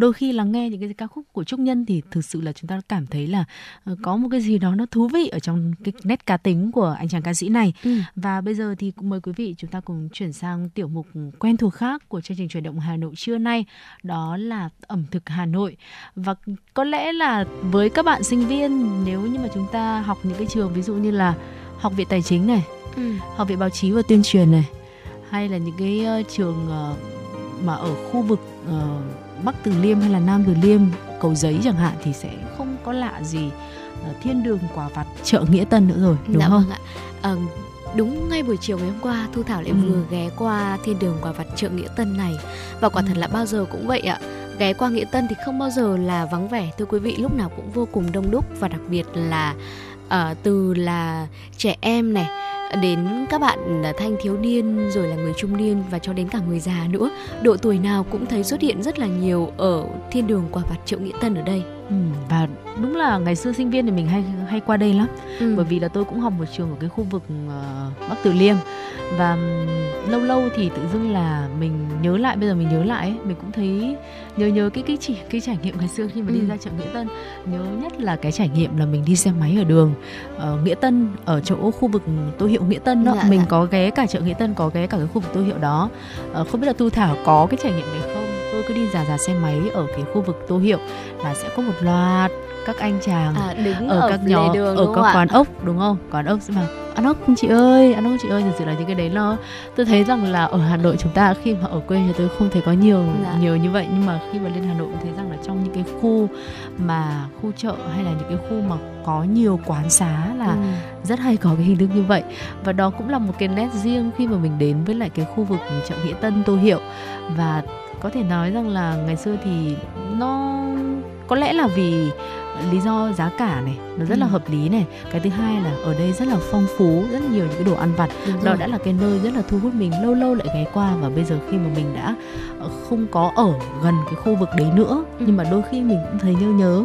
đôi khi lắng nghe những cái ca khúc của trúc nhân thì thực sự là chúng ta cảm thấy là ờ, có một cái gì đó nó thú vị ở trong cái nét cá tính của anh chàng ca sĩ này. Ừ. Và bây giờ thì mời quý vị chúng ta cùng chuyển sang tiểu mục quen thuộc khác của chương trình truyền động Hà Nội trưa nay, đó là ẩm thực Hà Nội. Và có lẽ là với các bạn sinh viên nếu như mà chúng ta học những cái trường ví dụ như là học viện tài chính này, Ừ. học viện báo chí và tuyên truyền này, hay là những cái ờ, trường ờ, mà ở khu vực ờ, Bắc Từ Liêm hay là Nam Từ Liêm, Cầu Giấy chẳng hạn thì sẽ không có lạ gì ờ, thiên đường quả vặt chợ Nghĩa Tân nữa rồi, đúng dạ không? vâng ạ. Ờ, đúng ngay buổi chiều ngày hôm qua Thu Thảo lại Ừ. vừa ghé qua thiên đường quả vặt chợ Nghĩa Tân này và quả Ừ. thật là bao giờ cũng vậy ạ. Ghé qua Nghĩa Tân thì không bao giờ là vắng vẻ thưa quý vị lúc nào cũng vô cùng đông đúc và đặc biệt là ờ, từ là trẻ em này đến các bạn thanh thiếu niên rồi là người trung niên và cho đến cả người già nữa độ tuổi nào cũng thấy xuất hiện rất là nhiều ở thiên đường quả vặt chợ nghĩa tân ở đây. Ừ, và đúng là ngày xưa sinh viên thì mình hay hay qua đây lắm. Ừ. bởi vì là tôi cũng học một trường ở cái khu vực ờ, Bắc Từ Liêm. Và ừm, lâu lâu thì tự dưng là mình nhớ lại bây giờ mình nhớ lại ấy, mình cũng thấy nhớ nhớ cái cái chỉ cái trải nghiệm ngày xưa khi mà đi Ừ. ra chợ Nghĩa Tân nhớ nhất là cái trải nghiệm là mình đi xe máy ở đường ờ, Nghĩa Tân ở chỗ khu vực tô hiệu Nghĩa Tân đó Dạ, mình dạ. có ghé cả chợ Nghĩa Tân có ghé cả cái khu vực tô hiệu đó Ờ, không biết là Tu Thảo có cái trải nghiệm này không tôi cứ đi già già xe máy ở cái khu vực tô hiệu là sẽ có một loạt các anh chàng à, đứng ở, ở, các đường ở các ạ? quán ốc đúng không quán ốc sẽ bảo ăn ốc chị ơi ăn ốc chị ơi thực sự là những cái đấy nó tôi thấy rằng là ở Hà Nội chúng ta khi mà ở quê thì tôi không thấy có nhiều Dạ. nhiều như vậy nhưng mà khi mà lên Hà Nội tôi thấy rằng là trong những cái khu mà khu chợ hay là những cái khu mà có nhiều quán xá là Ừ. rất hay có cái hình thức như vậy và đó cũng là một cái nét riêng khi mà mình đến với lại cái khu vực chợ Nghĩa Tân Tô Hiệu và có thể nói rằng là ngày xưa thì nó có lẽ là vì lý do giá cả này nó rất là Ừ. hợp lý này cái thứ hai là ở đây rất là phong phú rất là nhiều những cái đồ ăn vặt Đúng đó rồi. đã là cái nơi rất là thu hút mình lâu lâu lại ghé qua và bây giờ khi mà mình đã ờ, không có ở gần cái khu vực đấy nữa Ừ. nhưng mà đôi khi mình cũng thấy nhớ nhớ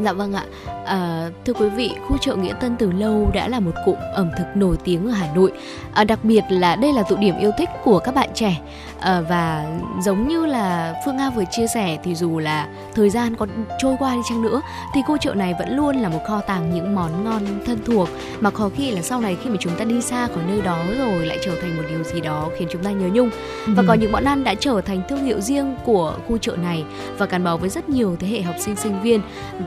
Dạ vâng ạ. À, thưa quý vị, khu chợ Nghĩa Tân từ lâu đã là một cụm ẩm thực nổi tiếng ở Hà Nội. À, đặc biệt là đây là tụ điểm yêu thích của các bạn trẻ. À, và giống như là Phương Nga vừa chia sẻ thì dù là thời gian có trôi qua đi chăng nữa thì khu chợ này vẫn luôn là một kho tàng những món ngon thân thuộc mà khó khi là sau này khi mà chúng ta đi xa khỏi nơi đó rồi lại trở thành một điều gì đó khiến chúng ta nhớ nhung. Và ừ. có những món ăn đã trở thành thương hiệu riêng của khu chợ này và gắn bó với rất nhiều thế hệ học sinh sinh viên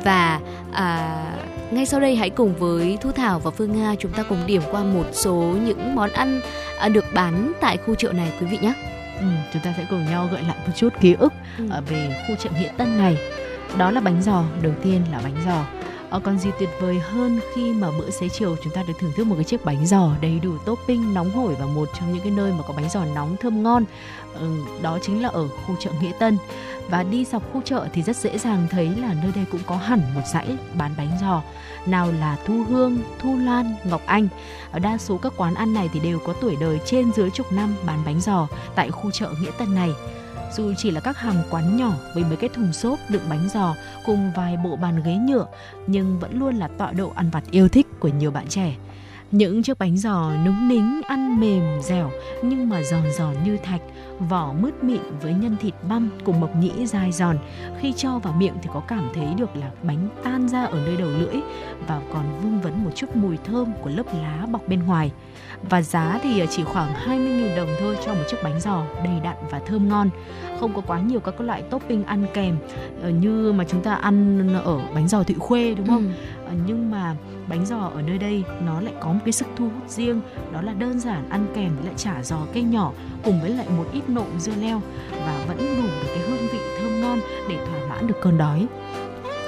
và à, ngay sau đây hãy cùng với Thu Thảo và Phương Nga chúng ta cùng điểm qua một số những món ăn à, được bán tại khu chợ này quý vị nhé. Ừ, chúng ta sẽ cùng nhau gợi lại một chút ký ức ừ. về khu chợ Nghĩa Tân này. Đó là bánh giò, đầu tiên là bánh giò. Ờ, còn gì tuyệt vời hơn khi mà bữa xế chiều chúng ta được thưởng thức một cái chiếc bánh giò đầy đủ topping nóng hổi và một trong những cái nơi mà có bánh giò nóng thơm ngon ừ, đó chính là ở khu chợ Nghĩa Tân và đi dọc khu chợ thì rất dễ dàng thấy là nơi đây cũng có hẳn một dãy bán bánh giò nào là Thu Hương, Thu Lan, Ngọc Anh. Ở đa số các quán ăn này thì đều có tuổi đời trên dưới chục năm bán bánh giò tại khu chợ Nghĩa Tân này. Dù chỉ là các hàng quán nhỏ với mấy cái thùng xốp đựng bánh giò cùng vài bộ bàn ghế nhựa nhưng vẫn luôn là tọa độ ăn vặt yêu thích của nhiều bạn trẻ. Những chiếc bánh giò núng nính, ăn mềm, dẻo nhưng mà giòn giòn như thạch, vỏ mướt mịn với nhân thịt băm cùng mộc nhĩ dai giòn. Khi cho vào miệng thì có cảm thấy được là bánh tan ra ở nơi đầu lưỡi và còn vương vấn một chút mùi thơm của lớp lá bọc bên ngoài. Và giá thì chỉ khoảng 20.000 đồng thôi cho một chiếc bánh giò đầy đặn và thơm ngon. Không có quá nhiều các loại topping ăn kèm ờ, như mà chúng ta ăn ở bánh giò Thụy Khuê đúng không? Ừ. Nhưng mà bánh giò ở nơi đây nó lại có một cái sức thu hút riêng đó là đơn giản ăn kèm với lại chả giò cây nhỏ cùng với lại một ít nộm dưa leo và vẫn đủ được cái hương vị thơm ngon để thỏa mãn được cơn đói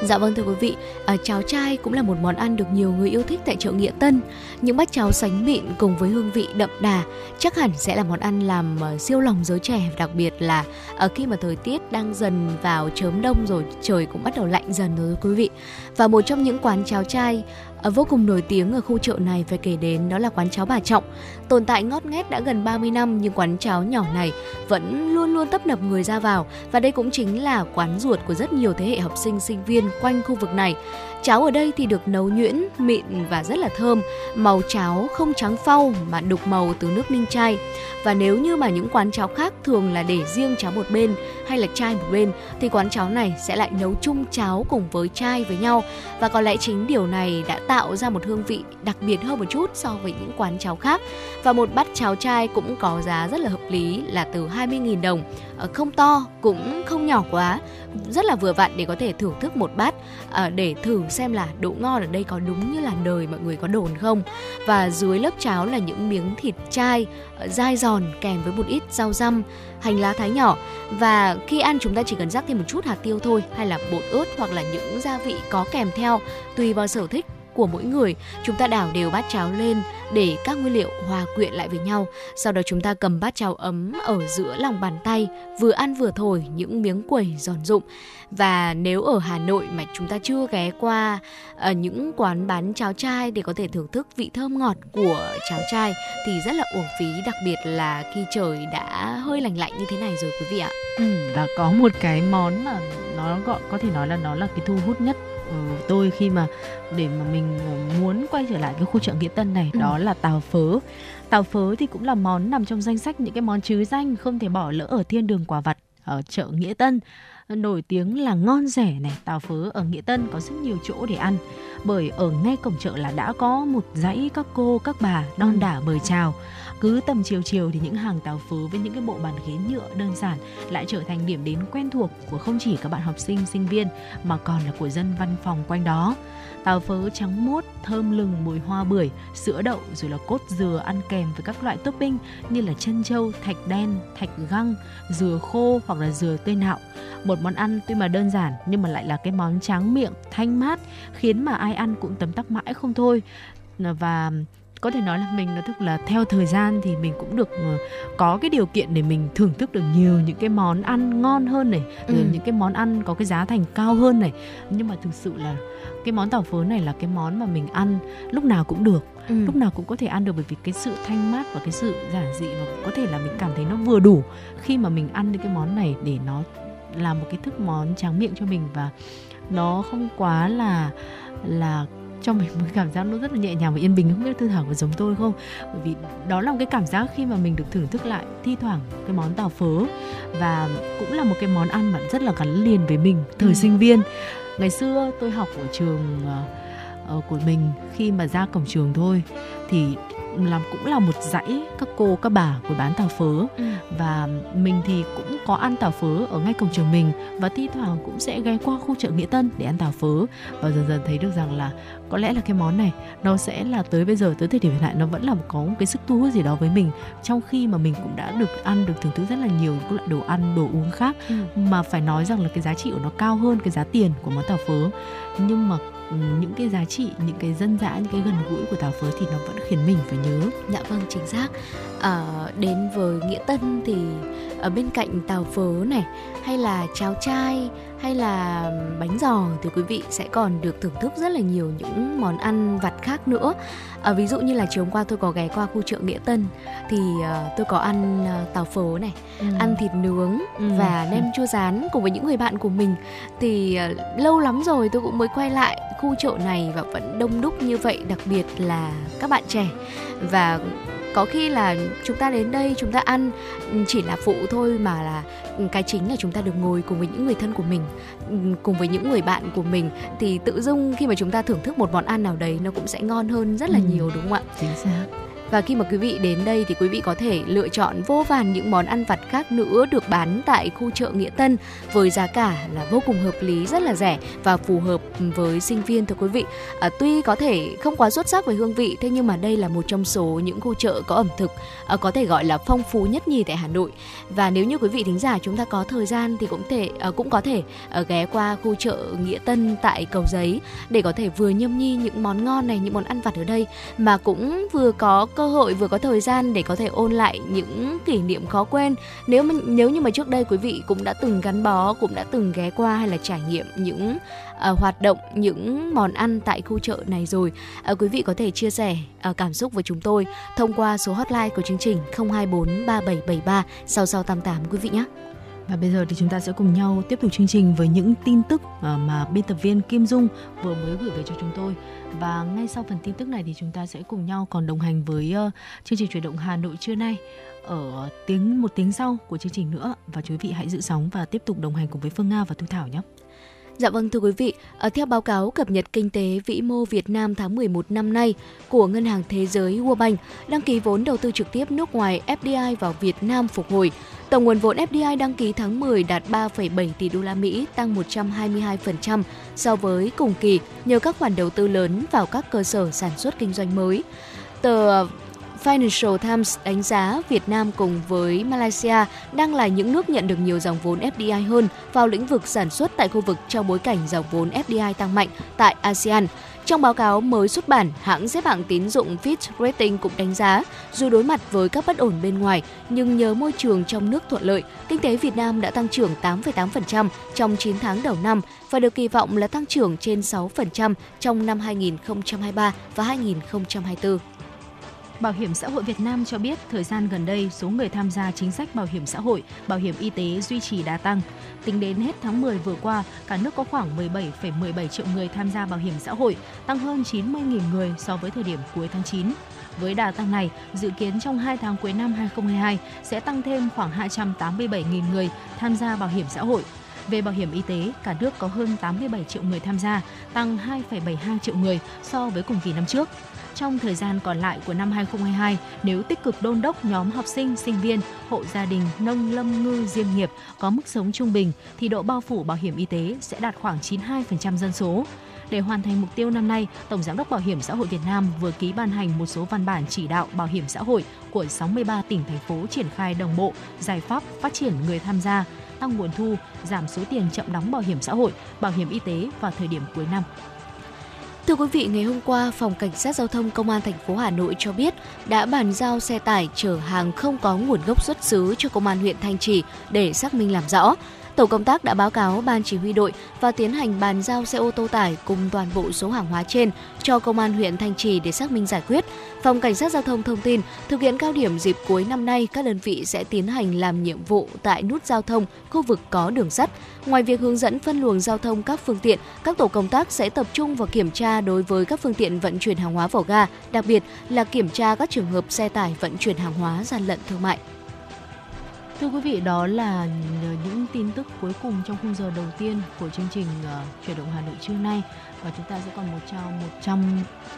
Dạ vâng thưa quý vị, à, cháo chai cũng là một món ăn được nhiều người yêu thích tại chợ Nghĩa Tân. Những bát cháo sánh mịn cùng với hương vị đậm đà chắc hẳn sẽ là món ăn làm uh, siêu lòng giới trẻ, đặc biệt là uh, khi mà thời tiết đang dần vào chớm đông rồi, trời cũng bắt đầu lạnh dần rồi quý vị. Và một trong những quán cháo chai Ờ, vô cùng nổi tiếng ở khu chợ này phải kể đến đó là quán cháo bà Trọng. Tồn tại ngót nghét đã gần 30 năm, nhưng quán cháo nhỏ này vẫn luôn luôn tấp nập người ra vào và đây cũng chính là quán ruột của rất nhiều thế hệ học sinh sinh viên quanh khu vực này. Cháo ở đây thì được nấu nhuyễn, mịn và rất là thơm. Màu cháo không trắng phau mà đục màu từ nước ninh chai. Và nếu như mà những quán cháo khác thường là để riêng cháo một bên hay là chai một bên thì quán cháo này sẽ lại nấu chung cháo cùng với chai với nhau. Và có lẽ chính điều này đã tạo ra một hương vị đặc biệt hơn một chút so với những quán cháo khác. Và một bát cháo chai cũng có giá rất là hợp lý là từ 20.000 đồng. Ờ, không to cũng không nhỏ quá rất là vừa vặn để có thể thưởng thức một bát à, để thử xem là độ ngon ở đây có đúng như là đời mọi người có đồn không. Và dưới lớp cháo là những miếng thịt chai ờ, dai giòn kèm với một ít rau răm hành lá thái nhỏ. Và khi ăn chúng ta chỉ cần rắc thêm một chút hạt tiêu thôi hay là bột ớt hoặc là những gia vị có kèm theo tùy vào sở thích của mỗi người. Chúng ta đảo đều bát cháo lên để các nguyên liệu hòa quyện lại với nhau. Sau đó chúng ta cầm bát cháo ấm ở giữa lòng bàn tay, vừa ăn vừa thổi những miếng quẩy giòn rụng. Và nếu ở Hà Nội mà chúng ta chưa ghé qua ở những quán bán cháo chai để có thể thưởng thức vị thơm ngọt của cháo chai thì rất là uổng phí, đặc biệt là khi trời đã hơi lạnh lạnh như thế này rồi quý vị ạ. Ừ, và có một cái món mà nó gọi có thể nói là nó là cái thu hút nhất tôi khi mà để mà mình ờ, muốn quay trở lại cái khu chợ Nghĩa Tân này ừ. đó là tàu phớ. Tàu phớ thì cũng là món nằm trong danh sách những cái món chứ danh không thể bỏ lỡ ở thiên đường quả vặt ở chợ Nghĩa Tân nổi tiếng là ngon rẻ này tàu phớ ở nghĩa tân có rất nhiều chỗ để ăn bởi ở ngay cổng chợ là đã có một dãy các cô các bà đon ừ. đả mời chào cứ tầm chiều chiều thì những hàng tàu phớ với những cái bộ bàn ghế nhựa đơn giản lại trở thành điểm đến quen thuộc của không chỉ các bạn học sinh sinh viên mà còn là của dân văn phòng quanh đó. Tàu phớ trắng muốt, thơm lừng mùi hoa bưởi, sữa đậu rồi là cốt dừa ăn kèm với các loại topping như là chân trâu, thạch đen, thạch găng, dừa khô hoặc là dừa tươi nạo. Một món ăn tuy mà đơn giản nhưng mà lại là cái món tráng miệng, thanh mát khiến mà ai ăn cũng tấm tắc mãi không thôi. Và có thể nói là mình là tức là theo thời gian thì mình cũng được ờ, có cái điều kiện để mình thưởng thức được nhiều những cái món ăn ngon hơn này ừ. những cái món ăn có cái giá thành cao hơn này nhưng mà thực sự là cái món tàu phớ này là cái món mà mình ăn lúc nào cũng được ừ. lúc nào cũng có thể ăn được bởi vì cái sự thanh mát và cái sự giản dị và có thể là mình cảm thấy nó vừa đủ khi mà mình ăn những cái món này để nó là một cái thức món tráng miệng cho mình và nó không quá là là cho mình một cảm giác nó rất là nhẹ nhàng và yên bình. Không biết thư thảo có giống tôi không? Bởi vì đó là một cái cảm giác khi mà mình được thưởng thức lại thi thoảng cái món tàu phớ. Và cũng là một cái món ăn mà rất là gắn liền với mình thời ừ. sinh viên. Ngày xưa tôi học ở trường uh, của mình khi mà ra cổng trường thôi thì làm cũng là một dãy các cô các bà của bán tàu phớ ừ. và mình thì cũng có ăn tàu phớ ở ngay cổng trường mình và thi thoảng cũng sẽ ghé qua khu chợ nghĩa tân để ăn tàu phớ và dần dần thấy được rằng là có lẽ là cái món này nó sẽ là tới bây giờ tới thời điểm hiện tại nó vẫn là có một cái sức thu hút gì đó với mình trong khi mà mình cũng đã được ăn được thưởng thức rất là nhiều các loại đồ ăn đồ uống khác ừ. mà phải nói rằng là cái giá trị của nó cao hơn cái giá tiền của món tàu phớ nhưng mà những cái giá trị những cái dân dã những cái gần gũi của tàu phớ thì nó vẫn khiến mình phải nhớ. Dạ vâng chính xác. À, đến với nghĩa tân thì ở bên cạnh tàu phớ này hay là cháo chai hay là bánh giò thì quý vị sẽ còn được thưởng thức rất là nhiều những món ăn vặt khác nữa à, ví dụ như là chiều hôm qua tôi có ghé qua khu chợ nghĩa tân thì uh, tôi có ăn uh, tàu phớ này ừ. ăn thịt nướng ừ. và nem chua rán cùng với những người bạn của mình thì uh, lâu lắm rồi tôi cũng mới quay lại khu chợ này và vẫn đông đúc như vậy đặc biệt là các bạn trẻ và có khi là chúng ta đến đây chúng ta ăn chỉ là phụ thôi mà là cái chính là chúng ta được ngồi cùng với những người thân của mình cùng với những người bạn của mình. Thì tự dưng khi mà chúng ta thưởng thức một món ăn nào đấy nó cũng sẽ ngon hơn rất là ừ. nhiều đúng không ạ? Chính xác và khi mà quý vị đến đây thì quý vị có thể lựa chọn vô vàn những món ăn vặt khác nữa được bán tại khu chợ Nghĩa Tân với giá cả là vô cùng hợp lý, rất là rẻ và phù hợp với sinh viên thưa quý vị. À, tuy có thể không quá xuất sắc về hương vị, thế nhưng mà đây là một trong số những khu chợ có ẩm thực à, có thể gọi là phong phú nhất nhì tại Hà Nội. Và nếu như quý vị thính giả chúng ta có thời gian thì cũng thể à, cũng có thể à, ghé qua khu chợ Nghĩa Tân tại Cầu Giấy để có thể vừa nhâm nhi những món ngon này, những món ăn vặt ở đây mà cũng vừa có cơ hội vừa có thời gian để có thể ôn lại những kỷ niệm khó quên nếu mà nếu như mà trước đây quý vị cũng đã từng gắn bó cũng đã từng ghé qua hay là trải nghiệm những uh, hoạt động những món ăn tại khu chợ này rồi uh, quý vị có thể chia sẻ uh, cảm xúc với chúng tôi thông qua số hotline của chương trình 024 3773 6688 quý vị nhé và bây giờ thì chúng ta sẽ cùng nhau tiếp tục chương trình với những tin tức mà biên tập viên Kim Dung vừa mới gửi về cho chúng tôi. Và ngay sau phần tin tức này thì chúng ta sẽ cùng nhau còn đồng hành với uh, chương trình chuyển động Hà Nội trưa nay ở tiếng một tiếng sau của chương trình nữa và quý vị hãy giữ sóng và tiếp tục đồng hành cùng với Phương Nga và Thu Thảo nhé. Dạ vâng thưa quý vị, à, theo báo cáo cập nhật kinh tế vĩ mô Việt Nam tháng 11 năm nay của Ngân hàng Thế giới World Bank, đăng ký vốn đầu tư trực tiếp nước ngoài FDI vào Việt Nam phục hồi. Tổng nguồn vốn FDI đăng ký tháng 10 đạt 3,7 tỷ đô la Mỹ, tăng 122% so với cùng kỳ nhờ các khoản đầu tư lớn vào các cơ sở sản xuất kinh doanh mới. Tờ Financial Times đánh giá Việt Nam cùng với Malaysia đang là những nước nhận được nhiều dòng vốn FDI hơn vào lĩnh vực sản xuất tại khu vực trong bối cảnh dòng vốn FDI tăng mạnh tại ASEAN. Trong báo cáo mới xuất bản, hãng xếp hạng tín dụng Fitch Rating cũng đánh giá, dù đối mặt với các bất ổn bên ngoài, nhưng nhờ môi trường trong nước thuận lợi, kinh tế Việt Nam đã tăng trưởng 8,8% trong 9 tháng đầu năm và được kỳ vọng là tăng trưởng trên 6% trong năm 2023 và 2024. Bảo hiểm xã hội Việt Nam cho biết thời gian gần đây số người tham gia chính sách bảo hiểm xã hội, bảo hiểm y tế duy trì đà tăng. Tính đến hết tháng 10 vừa qua, cả nước có khoảng 17,17 triệu người tham gia bảo hiểm xã hội, tăng hơn 90.000 người so với thời điểm cuối tháng 9. Với đà tăng này, dự kiến trong 2 tháng cuối năm 2022 sẽ tăng thêm khoảng 287.000 người tham gia bảo hiểm xã hội. Về bảo hiểm y tế, cả nước có hơn 87 triệu người tham gia, tăng 2,72 triệu người so với cùng kỳ năm trước. Trong thời gian còn lại của năm 2022, nếu tích cực đôn đốc nhóm học sinh, sinh viên, hộ gia đình, nông lâm ngư diêm nghiệp có mức sống trung bình thì độ bao phủ bảo hiểm y tế sẽ đạt khoảng 92% dân số. Để hoàn thành mục tiêu năm nay, Tổng giám đốc Bảo hiểm xã hội Việt Nam vừa ký ban hành một số văn bản chỉ đạo bảo hiểm xã hội của 63 tỉnh thành phố triển khai đồng bộ giải pháp phát triển người tham gia, tăng nguồn thu, giảm số tiền chậm đóng bảo hiểm xã hội, bảo hiểm y tế vào thời điểm cuối năm. Thưa quý vị, ngày hôm qua, Phòng Cảnh sát Giao thông Công an thành phố Hà Nội cho biết đã bàn giao xe tải chở hàng không có nguồn gốc xuất xứ cho Công an huyện Thanh Trì để xác minh làm rõ. Tổ công tác đã báo cáo ban chỉ huy đội và tiến hành bàn giao xe ô tô tải cùng toàn bộ số hàng hóa trên cho công an huyện Thanh Trì để xác minh giải quyết. Phòng Cảnh sát Giao thông thông tin, thực hiện cao điểm dịp cuối năm nay, các đơn vị sẽ tiến hành làm nhiệm vụ tại nút giao thông, khu vực có đường sắt. Ngoài việc hướng dẫn phân luồng giao thông các phương tiện, các tổ công tác sẽ tập trung vào kiểm tra đối với các phương tiện vận chuyển hàng hóa vào ga, đặc biệt là kiểm tra các trường hợp xe tải vận chuyển hàng hóa gian lận thương mại. Thưa quý vị, đó là những tin tức cuối cùng trong khung giờ đầu tiên của chương trình uh, chuyển động Hà Nội trưa nay. Và chúng ta sẽ còn một trăm một trăm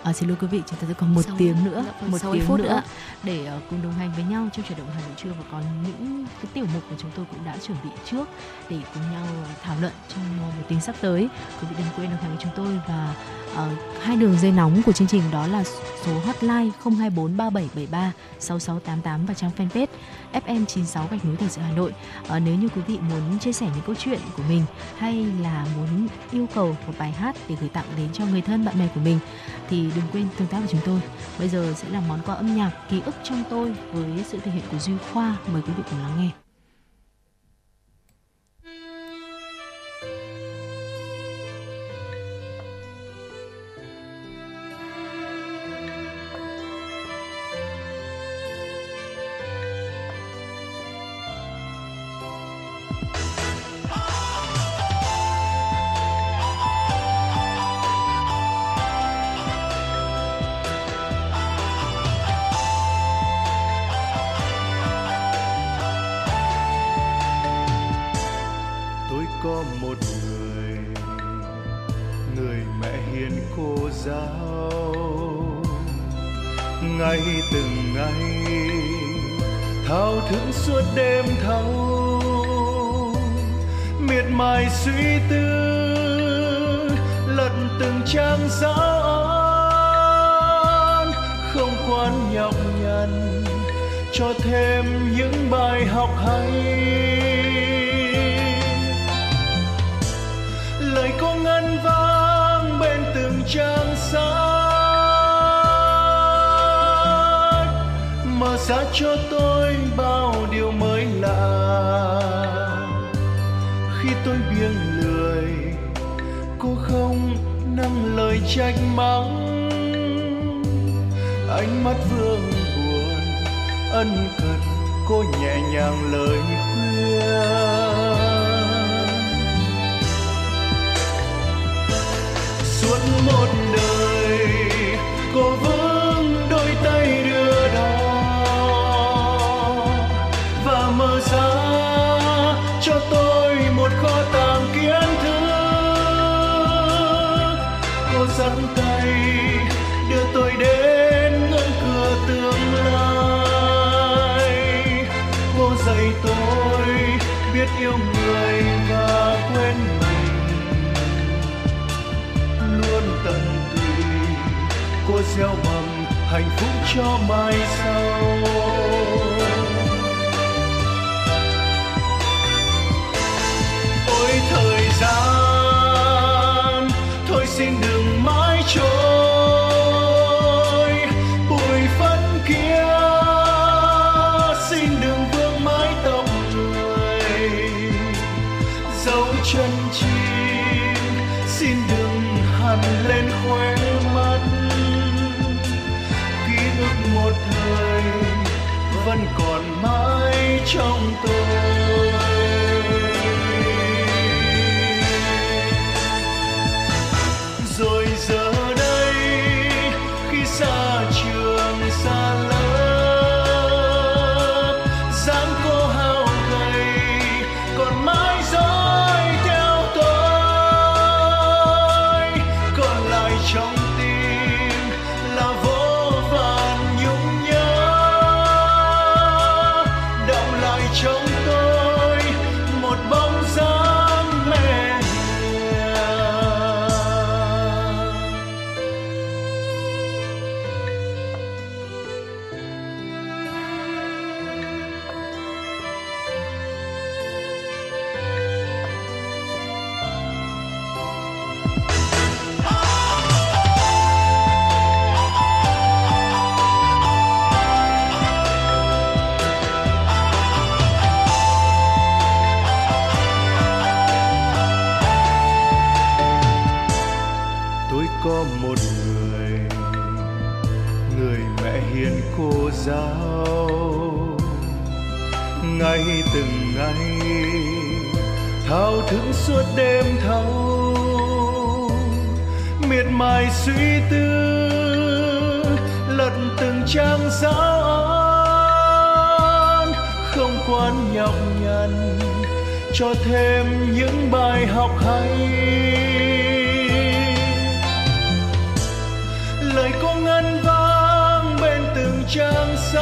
à, xin lỗi quý vị chúng ta sẽ còn một 6, tiếng nữa một tiếng phút nữa, nữa. để uh, cùng đồng hành với nhau trong chuyển động Hà Nội trưa. Và còn những cái tiểu mục mà chúng tôi cũng đã chuẩn bị trước để cùng nhau thảo luận trong một tiếng sắp tới. Quý vị đừng quên đồng hành với chúng tôi và uh, hai đường dây nóng của chương trình đó là số hotline 024 3773 6688 và trang fanpage FM 96 gạch núi thành sự Hà Nội. À, nếu như quý vị muốn chia sẻ những câu chuyện của mình hay là muốn yêu cầu một bài hát để gửi tặng đến cho người thân bạn bè của mình thì đừng quên tương tác với chúng tôi. Bây giờ sẽ là món quà âm nhạc ký ức trong tôi với sự thể hiện của Duy Khoa. Mời quý vị cùng lắng nghe. Cho thêm những bài học hay. Lời cô ngân vang bên từng trang sách.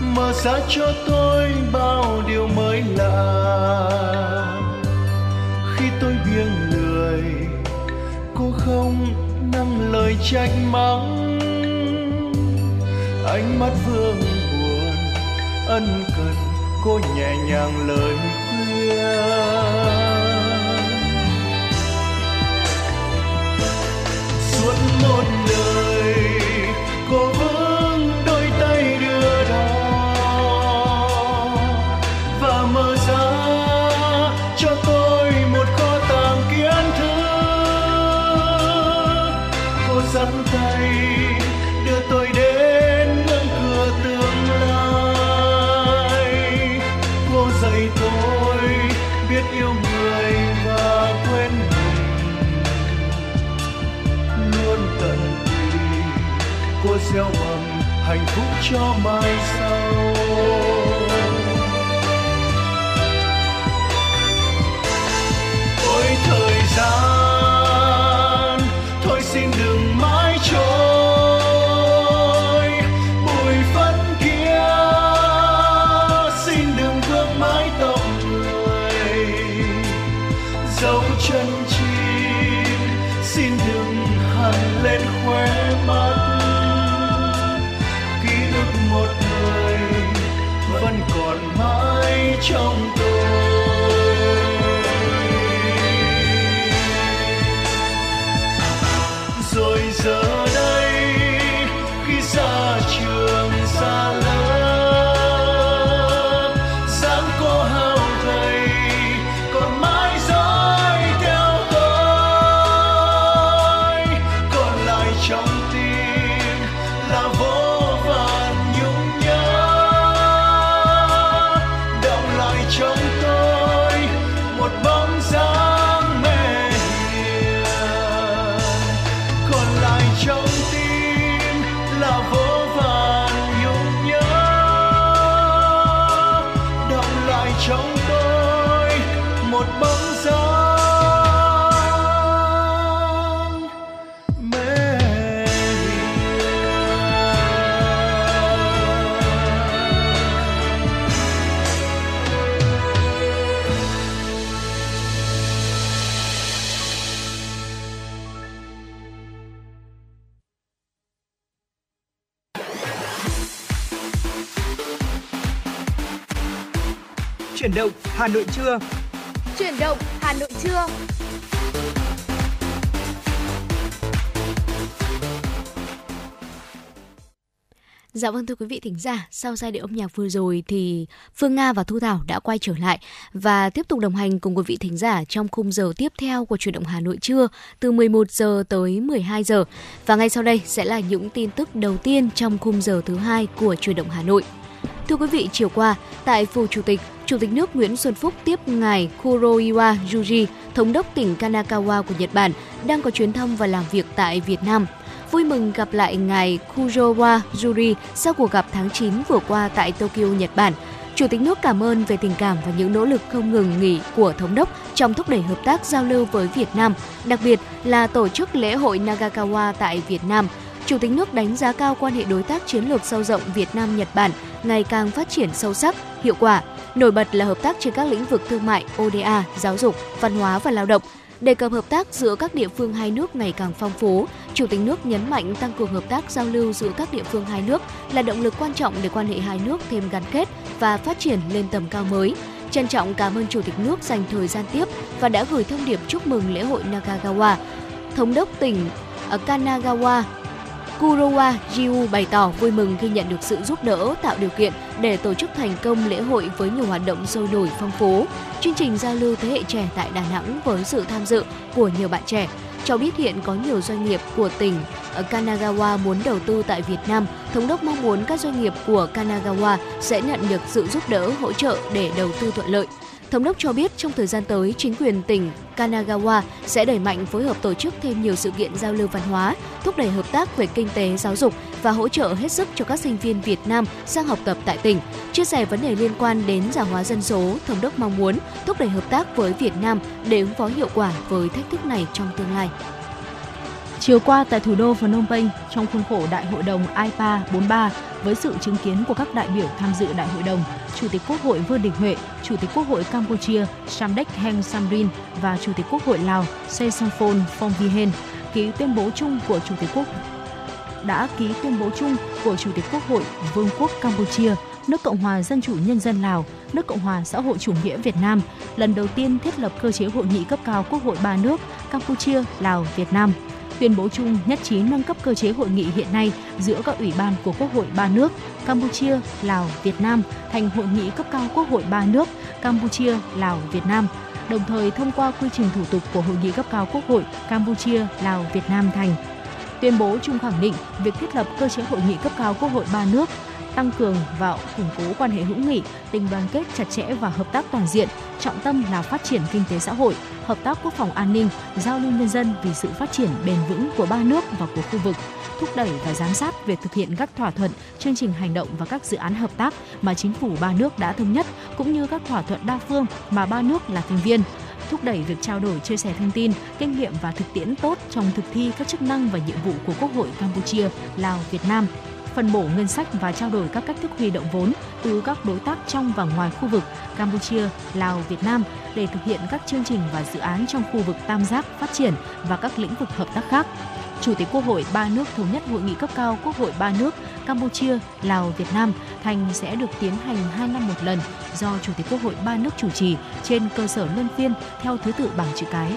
Mở ra cho tôi bao điều mới lạ. Khi tôi biếng lười, cô không nặng lời trách mắng. Ánh mắt vừa nhẹ nhàng lời cho mai sau Chuyển động Hà Nội trưa. Dạ vâng thưa quý vị thính giả, sau giai điệu âm nhạc vừa rồi thì Phương Nga và Thu Thảo đã quay trở lại và tiếp tục đồng hành cùng quý vị thính giả trong khung giờ tiếp theo của chuyển động Hà Nội trưa từ 11 giờ tới 12 giờ. Và ngay sau đây sẽ là những tin tức đầu tiên trong khung giờ thứ hai của chuyển động Hà Nội. Thưa quý vị, chiều qua, tại Phủ Chủ tịch, Chủ tịch nước Nguyễn Xuân Phúc tiếp ngài Kuroiwa Yuji, Thống đốc tỉnh Kanagawa của Nhật Bản, đang có chuyến thăm và làm việc tại Việt Nam. Vui mừng gặp lại ngài Kuroiwa Yuri sau cuộc gặp tháng 9 vừa qua tại Tokyo, Nhật Bản. Chủ tịch nước cảm ơn về tình cảm và những nỗ lực không ngừng nghỉ của Thống đốc trong thúc đẩy hợp tác giao lưu với Việt Nam, đặc biệt là tổ chức lễ hội Nagakawa tại Việt Nam. Chủ tịch nước đánh giá cao quan hệ đối tác chiến lược sâu rộng Việt Nam-Nhật Bản ngày càng phát triển sâu sắc, hiệu quả. Nổi bật là hợp tác trên các lĩnh vực thương mại, ODA, giáo dục, văn hóa và lao động. Đề cập hợp tác giữa các địa phương hai nước ngày càng phong phú, Chủ tịch nước nhấn mạnh tăng cường hợp tác giao lưu giữa các địa phương hai nước là động lực quan trọng để quan hệ hai nước thêm gắn kết và phát triển lên tầm cao mới. Trân trọng cảm ơn Chủ tịch nước dành thời gian tiếp và đã gửi thông điệp chúc mừng lễ hội Nagagawa, Thống đốc tỉnh ở Kanagawa Kurowa Jiu bày tỏ vui mừng khi nhận được sự giúp đỡ tạo điều kiện để tổ chức thành công lễ hội với nhiều hoạt động sôi nổi phong phú. Chương trình giao lưu thế hệ trẻ tại Đà Nẵng với sự tham dự của nhiều bạn trẻ. cho biết hiện có nhiều doanh nghiệp của tỉnh ờ, Kanagawa muốn đầu tư tại Việt Nam. Thống đốc mong muốn các doanh nghiệp của Kanagawa sẽ nhận được sự giúp đỡ, hỗ trợ để đầu tư thuận lợi. Thống đốc cho biết trong thời gian tới, chính quyền tỉnh Kanagawa sẽ đẩy mạnh phối hợp tổ chức thêm nhiều sự kiện giao lưu văn hóa, thúc đẩy hợp tác về kinh tế, giáo dục và hỗ trợ hết sức cho các sinh viên Việt Nam sang học tập tại tỉnh. Chia sẻ vấn đề liên quan đến già hóa dân số, Thống đốc mong muốn thúc đẩy hợp tác với Việt Nam để ứng phó hiệu quả với thách thức này trong tương lai. Chiều qua tại thủ đô Phnom Penh, trong khuôn khổ Đại hội đồng IPA 43, với sự chứng kiến của các đại biểu tham dự đại hội đồng, Chủ tịch Quốc hội Vương Đình Huệ, Chủ tịch Quốc hội Campuchia Samdech Heng Samrin và Chủ tịch Quốc hội Lào Se Somphone Phong ký tuyên bố chung của Chủ tịch Quốc đã ký tuyên bố chung của Chủ tịch Quốc hội Vương quốc Campuchia, nước Cộng hòa Dân chủ Nhân dân Lào, nước Cộng hòa xã hội chủ nghĩa Việt Nam, lần đầu tiên thiết lập cơ chế hội nghị cấp cao Quốc hội ba nước Campuchia, Lào, Việt Nam – tuyên bố chung nhất trí nâng cấp cơ chế hội nghị hiện nay giữa các ủy ban của Quốc hội ba nước Campuchia, Lào, Việt Nam thành hội nghị cấp cao Quốc hội ba nước Campuchia, Lào, Việt Nam đồng thời thông qua quy trình thủ tục của hội nghị cấp cao Quốc hội Campuchia, Lào, Việt Nam thành. Tuyên bố chung khẳng định việc thiết lập cơ chế hội nghị cấp cao Quốc hội ba nước tăng cường và củng cố quan hệ hữu nghị, tình đoàn kết chặt chẽ và hợp tác toàn diện, trọng tâm là phát triển kinh tế xã hội, hợp tác quốc phòng an ninh, giao lưu nhân dân vì sự phát triển bền vững của ba nước và của khu vực, thúc đẩy và giám sát việc thực hiện các thỏa thuận, chương trình hành động và các dự án hợp tác mà chính phủ ba nước đã thống nhất, cũng như các thỏa thuận đa phương mà ba nước là thành viên. Thúc đẩy việc trao đổi chia sẻ thông tin, kinh nghiệm và thực tiễn tốt trong thực thi các chức năng và nhiệm vụ của Quốc hội Campuchia, Lào, Việt Nam phân bổ ngân sách và trao đổi các cách thức huy động vốn từ các đối tác trong và ngoài khu vực Campuchia, Lào, Việt Nam để thực hiện các chương trình và dự án trong khu vực tam giác phát triển và các lĩnh vực hợp tác khác. Chủ tịch Quốc hội ba nước thống nhất hội nghị cấp cao Quốc hội ba nước Campuchia, Lào, Việt Nam thành sẽ được tiến hành 2 năm một lần do Chủ tịch Quốc hội ba nước chủ trì trên cơ sở luân phiên theo thứ tự bảng chữ cái.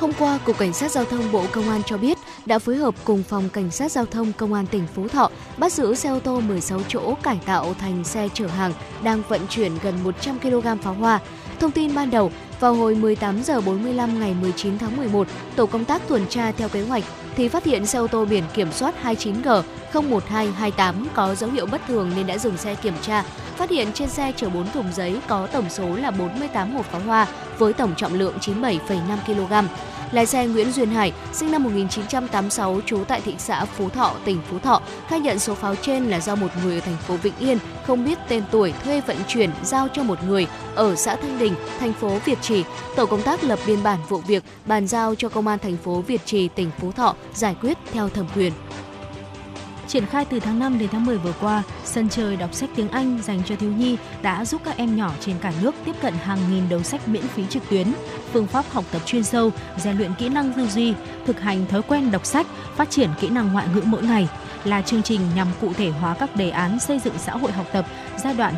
Hôm qua, Cục Cảnh sát Giao thông Bộ Công an cho biết đã phối hợp cùng Phòng Cảnh sát Giao thông Công an tỉnh Phú Thọ bắt giữ xe ô tô 16 chỗ cải tạo thành xe chở hàng đang vận chuyển gần 100 kg pháo hoa. Thông tin ban đầu, vào hồi 18 giờ 45 ngày 19 tháng 11, tổ công tác tuần tra theo kế hoạch thì phát hiện xe ô tô biển kiểm soát 29G 01228 có dấu hiệu bất thường nên đã dừng xe kiểm tra. Phát hiện trên xe chở 4 thùng giấy có tổng số là 48 hộp pháo hoa với tổng trọng lượng 97,5 kg. Lái xe Nguyễn Duyên Hải, sinh năm 1986, trú tại thị xã Phú Thọ, tỉnh Phú Thọ, khai nhận số pháo trên là do một người ở thành phố Vĩnh Yên không biết tên tuổi thuê vận chuyển giao cho một người ở xã Thanh Đình, thành phố Việt Trì. Tổ công tác lập biên bản vụ việc, bàn giao cho công an thành phố Việt Trì, tỉnh Phú Thọ giải quyết theo thẩm quyền. Triển khai từ tháng 5 đến tháng 10 vừa qua, sân chơi đọc sách tiếng Anh dành cho thiếu nhi đã giúp các em nhỏ trên cả nước tiếp cận hàng nghìn đầu sách miễn phí trực tuyến, phương pháp học tập chuyên sâu, rèn luyện kỹ năng tư duy, thực hành thói quen đọc sách, phát triển kỹ năng ngoại ngữ mỗi ngày là chương trình nhằm cụ thể hóa các đề án xây dựng xã hội học tập giai đoạn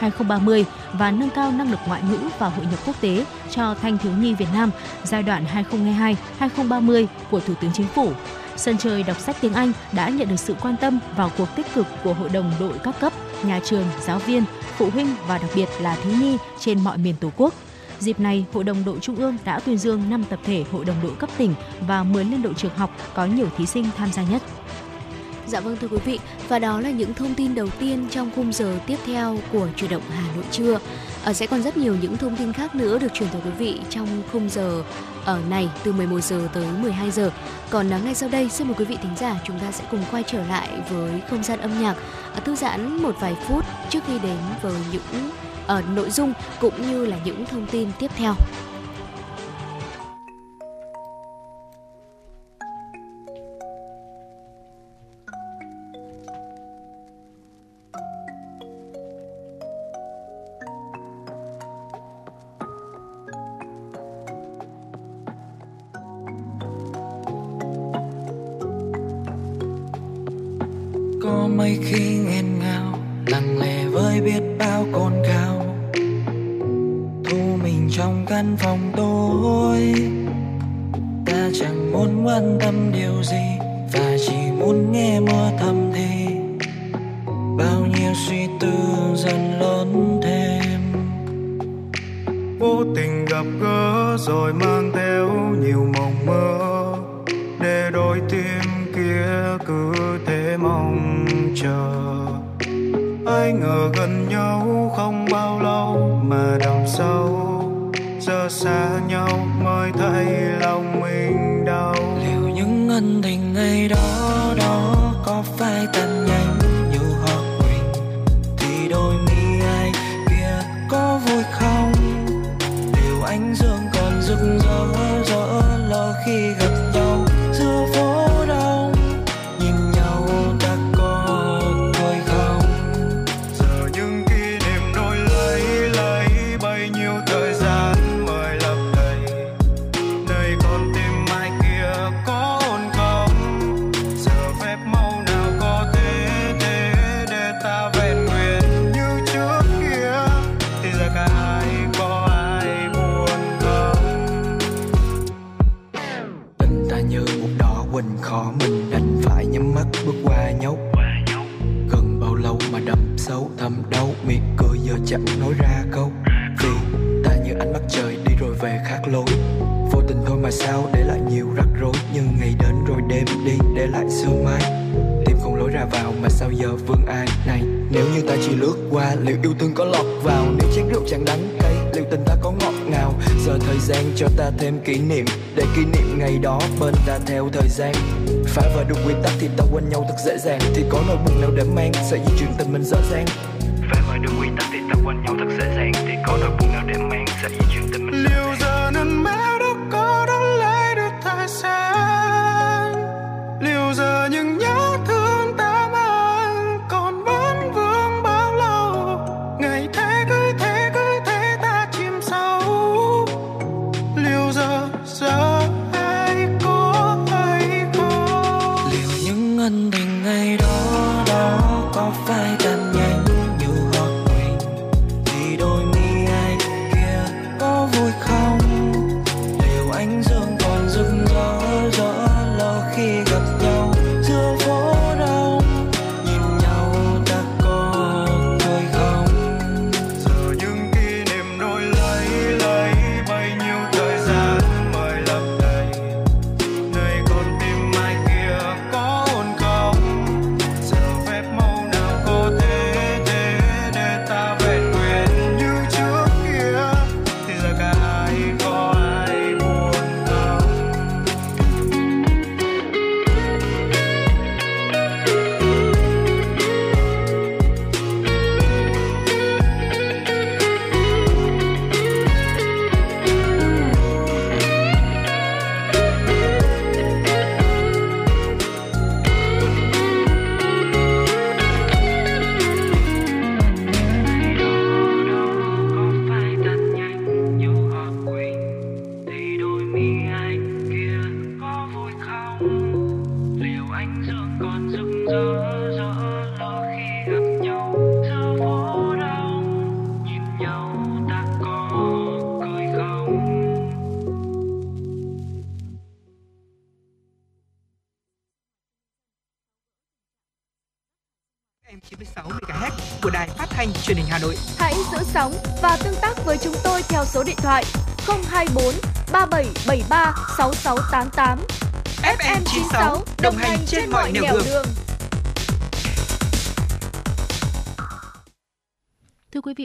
2021-2030 và nâng cao năng lực ngoại ngữ và hội nhập quốc tế cho thanh thiếu nhi Việt Nam giai đoạn 2022-2030 của Thủ tướng Chính phủ. Sân chơi đọc sách tiếng Anh đã nhận được sự quan tâm vào cuộc tích cực của hội đồng đội các cấp, nhà trường, giáo viên, phụ huynh và đặc biệt là thiếu nhi trên mọi miền Tổ quốc. Dịp này, Hội đồng đội Trung ương đã tuyên dương 5 tập thể hội đồng đội cấp tỉnh và 10 liên đội trường học có nhiều thí sinh tham gia nhất. Dạ vâng thưa quý vị, và đó là những thông tin đầu tiên trong khung giờ tiếp theo của Chủ động Hà Nội trưa. À, sẽ còn rất nhiều những thông tin khác nữa được truyền tới quý vị trong khung giờ ở này từ 11 giờ tới 12 giờ. Còn à, ngay sau đây xin mời quý vị thính giả chúng ta sẽ cùng quay trở lại với không gian âm nhạc à, thư giãn một vài phút trước khi đến với những à, nội dung cũng như là những thông tin tiếp theo.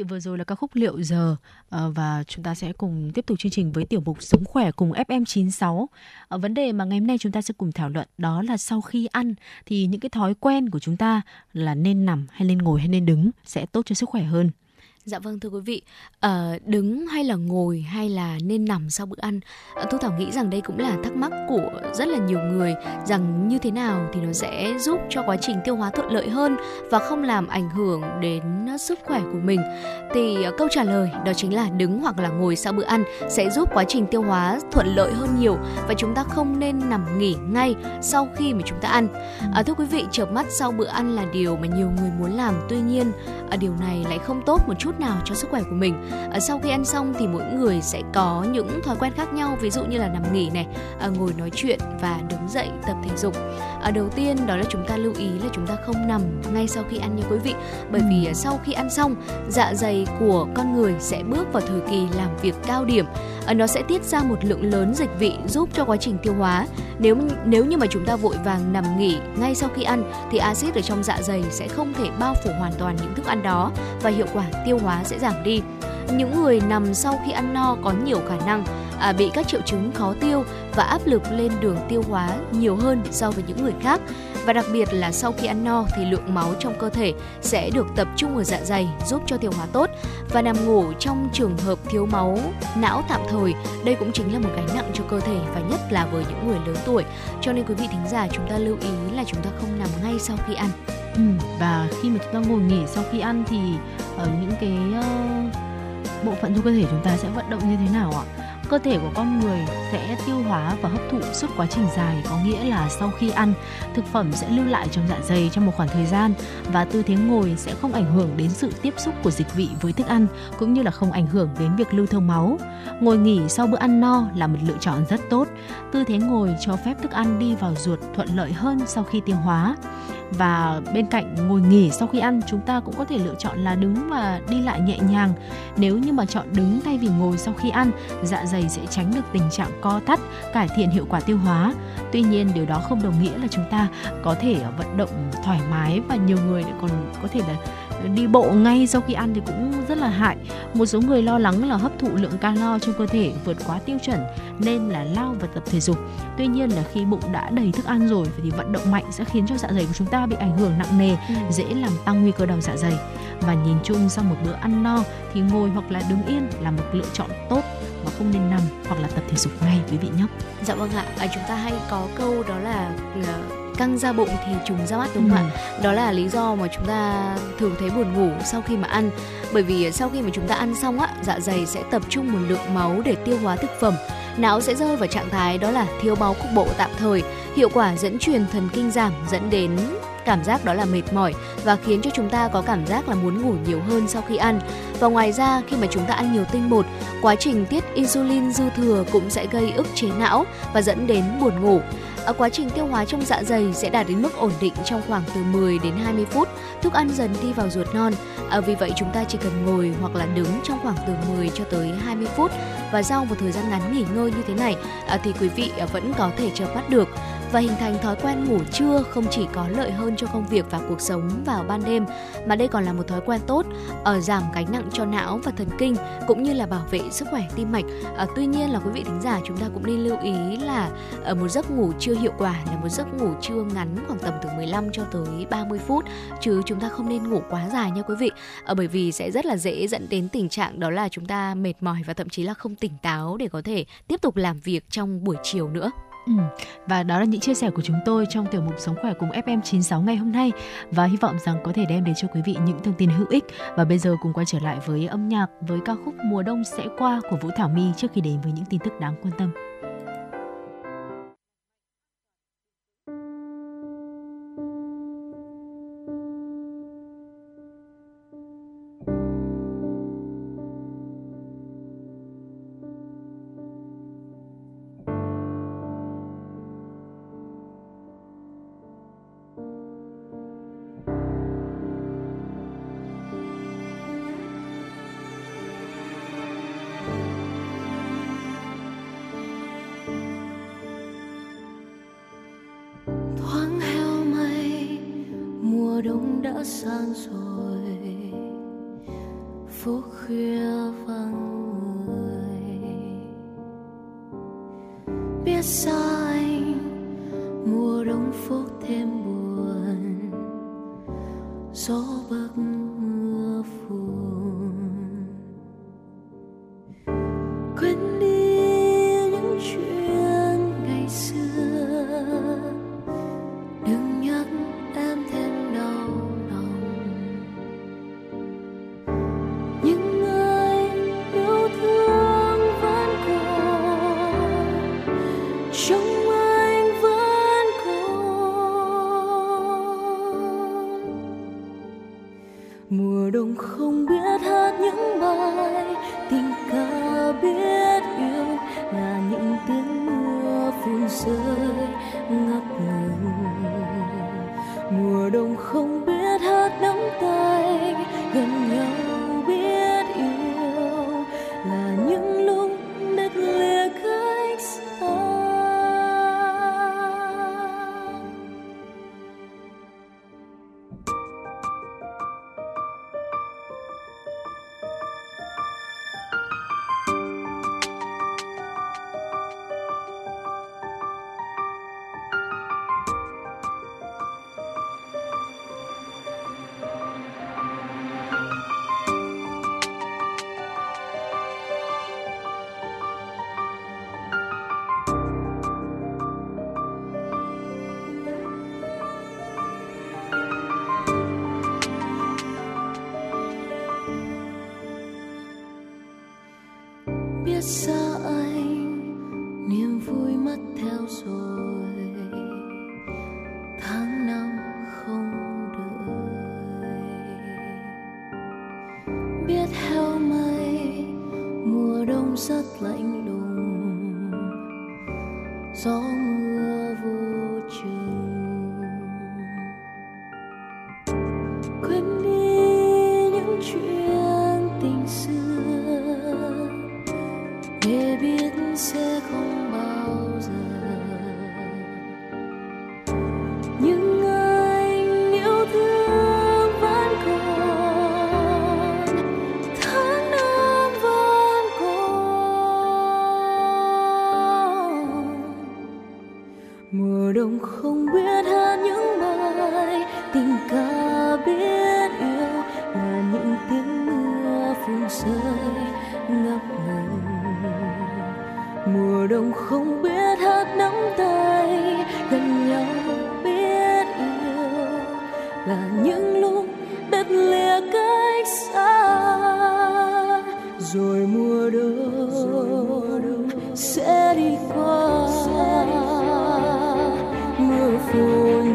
Vừa rồi là ca khúc Liệu giờ ờ, và chúng ta sẽ cùng tiếp tục chương trình với tiểu mục Sống khỏe cùng FM96. Ờ, vấn đề mà ngày hôm nay chúng ta sẽ cùng thảo luận đó là sau khi ăn thì những cái thói quen của chúng ta là nên nằm hay nên ngồi hay nên đứng sẽ tốt cho sức khỏe hơn. Dạ vâng thưa quý vị, à, đứng hay là ngồi hay là nên nằm sau bữa ăn? À, Thu Thảo nghĩ rằng đây cũng là thắc mắc của rất là nhiều người rằng như thế nào thì nó sẽ giúp cho quá trình tiêu hóa thuận lợi hơn và không làm ảnh hưởng đến sức khỏe của mình. Thì à, câu trả lời đó chính là đứng hoặc là ngồi sau bữa ăn sẽ giúp quá trình tiêu hóa thuận lợi hơn nhiều và chúng ta không nên nằm nghỉ ngay sau khi mà chúng ta ăn. À, thưa quý vị, chợp mắt sau bữa ăn là điều mà nhiều người muốn làm, tuy nhiên à, điều này lại không tốt một chút nào cho sức khỏe của mình. À, sau khi ăn xong thì mỗi người sẽ có những thói quen khác nhau, ví dụ như là nằm nghỉ này, à, ngồi nói chuyện và đứng dậy tập thể dục. À, đầu tiên đó là chúng ta lưu ý là chúng ta không nằm ngay sau khi ăn nha quý vị, bởi vì à, sau khi ăn xong, dạ dày của con người sẽ bước vào thời kỳ làm việc cao điểm. Ờ, nó sẽ tiết ra một lượng lớn dịch vị giúp cho quá trình tiêu hóa. Nếu nếu như mà chúng ta vội vàng nằm nghỉ ngay sau khi ăn thì axit ở trong dạ dày sẽ không thể bao phủ hoàn toàn những thức ăn đó và hiệu quả tiêu hóa sẽ giảm đi. Những người nằm sau khi ăn no có nhiều khả năng à, bị các triệu chứng khó tiêu và áp lực lên đường tiêu hóa nhiều hơn so với những người khác và đặc biệt là sau khi ăn no thì lượng máu trong cơ thể sẽ được tập trung ở dạ dày giúp cho tiêu hóa tốt. Và nằm ngủ trong trường hợp thiếu máu não tạm thời đây cũng chính là một gánh nặng cho cơ thể và nhất là với những người lớn tuổi. Cho nên quý vị thính giả chúng ta lưu ý là chúng ta không nằm ngay sau khi ăn. Ừ, và khi mà chúng ta ngồi nghỉ sau khi ăn thì ở những cái uh, bộ phận trong cơ thể chúng ta sẽ vận động như thế nào ạ? Cơ thể của con người sẽ tiêu hóa và hấp thụ suốt quá trình dài, có nghĩa là sau khi ăn, thực phẩm sẽ lưu lại trong dạ dày trong một khoảng thời gian và tư thế ngồi sẽ không ảnh hưởng đến sự tiếp xúc của dịch vị với thức ăn, cũng như là không ảnh hưởng đến việc lưu thông máu. Ngồi nghỉ sau bữa ăn no là một lựa chọn rất tốt. Tư thế ngồi cho phép thức ăn đi vào ruột thuận lợi hơn sau khi tiêu hóa và bên cạnh ngồi nghỉ sau khi ăn, chúng ta cũng có thể lựa chọn là đứng và đi lại nhẹ nhàng. Nếu như mà chọn đứng thay vì ngồi sau khi ăn dạ dày sẽ tránh được tình trạng co thắt, cải thiện hiệu quả tiêu hóa. Tuy nhiên, điều đó không đồng nghĩa là chúng ta có thể vận động thoải mái và nhiều người còn có thể là đi bộ ngay sau khi ăn thì cũng rất là hại một số người lo lắng là hấp thụ lượng calo trong cơ thể vượt quá tiêu chuẩn nên là lao và tập thể dục tuy nhiên là khi bụng đã đầy thức ăn rồi thì vận động mạnh sẽ khiến cho dạ dày của chúng ta bị ảnh hưởng nặng nề ừ. dễ làm tăng nguy cơ đau dạ dày và nhìn chung sau một bữa ăn no thì ngồi hoặc là đứng yên là một lựa chọn tốt mà không nên nằm hoặc là tập thể dục ngay quý vị nhé. Dạ vâng ạ, à, chúng ta hay có câu đó là căng ra bụng thì trùng ra mắt đúng không ừ. ạ đó là lý do mà chúng ta thường thấy buồn ngủ sau khi mà ăn bởi vì sau khi mà chúng ta ăn xong á dạ dày sẽ tập trung một lượng máu để tiêu hóa thực phẩm não sẽ rơi vào trạng thái đó là thiếu máu cục bộ tạm thời hiệu quả dẫn truyền thần kinh giảm dẫn đến cảm giác đó là mệt mỏi và khiến cho chúng ta có cảm giác là muốn ngủ nhiều hơn sau khi ăn. Và ngoài ra khi mà chúng ta ăn nhiều tinh bột, quá trình tiết insulin dư thừa cũng sẽ gây ức chế não và dẫn đến buồn ngủ. Ở quá trình tiêu hóa trong dạ dày sẽ đạt đến mức ổn định trong khoảng từ 10 đến 20 phút, thức ăn dần đi vào ruột non. À, vì vậy chúng ta chỉ cần ngồi hoặc là đứng trong khoảng từ 10 cho tới 20 phút và sau một thời gian ngắn nghỉ ngơi như thế này à, thì quý vị à, vẫn có thể chợp mắt được và hình thành thói quen ngủ trưa không chỉ có lợi hơn cho công việc và cuộc sống vào ban đêm mà đây còn là một thói quen tốt ở giảm gánh nặng cho não và thần kinh cũng như là bảo vệ sức khỏe tim mạch. À, tuy nhiên là quý vị thính giả chúng ta cũng nên lưu ý là ở một giấc ngủ chưa hiệu quả là một giấc ngủ trưa ngắn khoảng tầm từ 15 cho tới 30 phút chứ chúng ta không nên ngủ quá dài nha quý vị. À, bởi vì sẽ rất là dễ dẫn đến tình trạng đó là chúng ta mệt mỏi và thậm chí là không tỉnh táo để có thể tiếp tục làm việc trong buổi chiều nữa. Ừ. Và đó là những chia sẻ của chúng tôi trong tiểu mục Sống khỏe cùng FM96 ngày hôm nay và hy vọng rằng có thể đem đến cho quý vị những thông tin hữu ích. Và bây giờ cùng quay trở lại với âm nhạc, với ca khúc Mùa đông sẽ qua của Vũ Thảo My trước khi đến với những tin tức đáng quan tâm. đã sang rồi phút khuya vắng người biết sao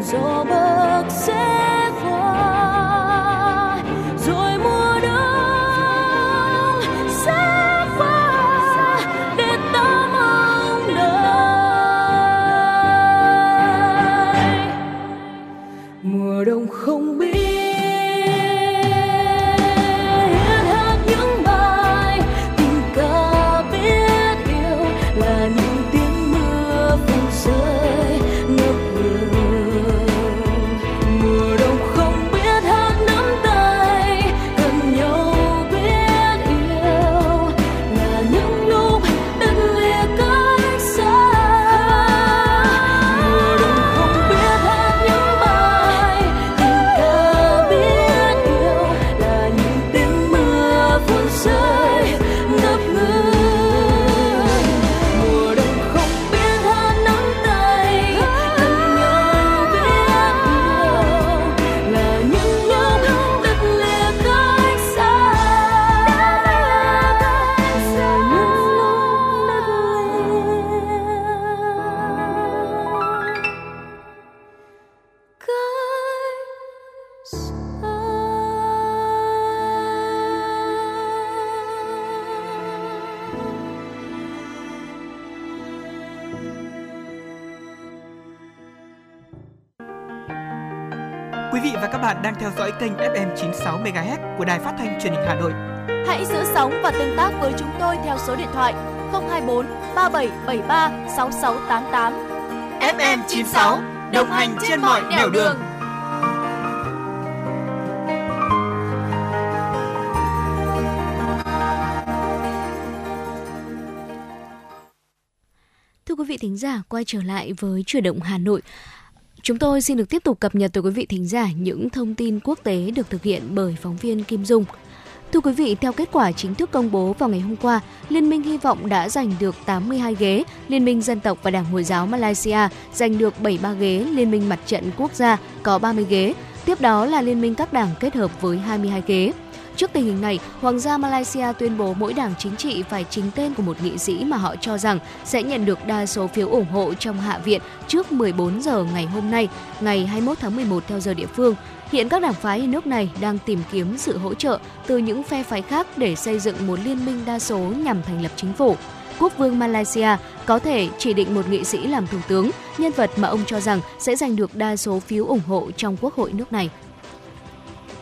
phùn gió MHz của đài phát thanh truyền hình Hà Nội. Hãy giữ sóng và tương tác với chúng tôi theo số điện thoại 024 3773 6688. FM 96 đồng hành trên mọi nẻo đường. Thưa quý vị thính giả, quay trở lại với chuyển động Hà Nội. Chúng tôi xin được tiếp tục cập nhật tới quý vị thính giả những thông tin quốc tế được thực hiện bởi phóng viên Kim Dung. Thưa quý vị, theo kết quả chính thức công bố vào ngày hôm qua, Liên minh hy vọng đã giành được 82 ghế, Liên minh Dân tộc và Đảng Hồi giáo Malaysia giành được 73 ghế, Liên minh Mặt trận Quốc gia có 30 ghế, tiếp đó là Liên minh các đảng kết hợp với 22 ghế. Trước tình hình này, Hoàng gia Malaysia tuyên bố mỗi đảng chính trị phải chính tên của một nghị sĩ mà họ cho rằng sẽ nhận được đa số phiếu ủng hộ trong Hạ viện trước 14 giờ ngày hôm nay, ngày 21 tháng 11 theo giờ địa phương. Hiện các đảng phái ở nước này đang tìm kiếm sự hỗ trợ từ những phe phái khác để xây dựng một liên minh đa số nhằm thành lập chính phủ. Quốc vương Malaysia có thể chỉ định một nghị sĩ làm thủ tướng, nhân vật mà ông cho rằng sẽ giành được đa số phiếu ủng hộ trong quốc hội nước này.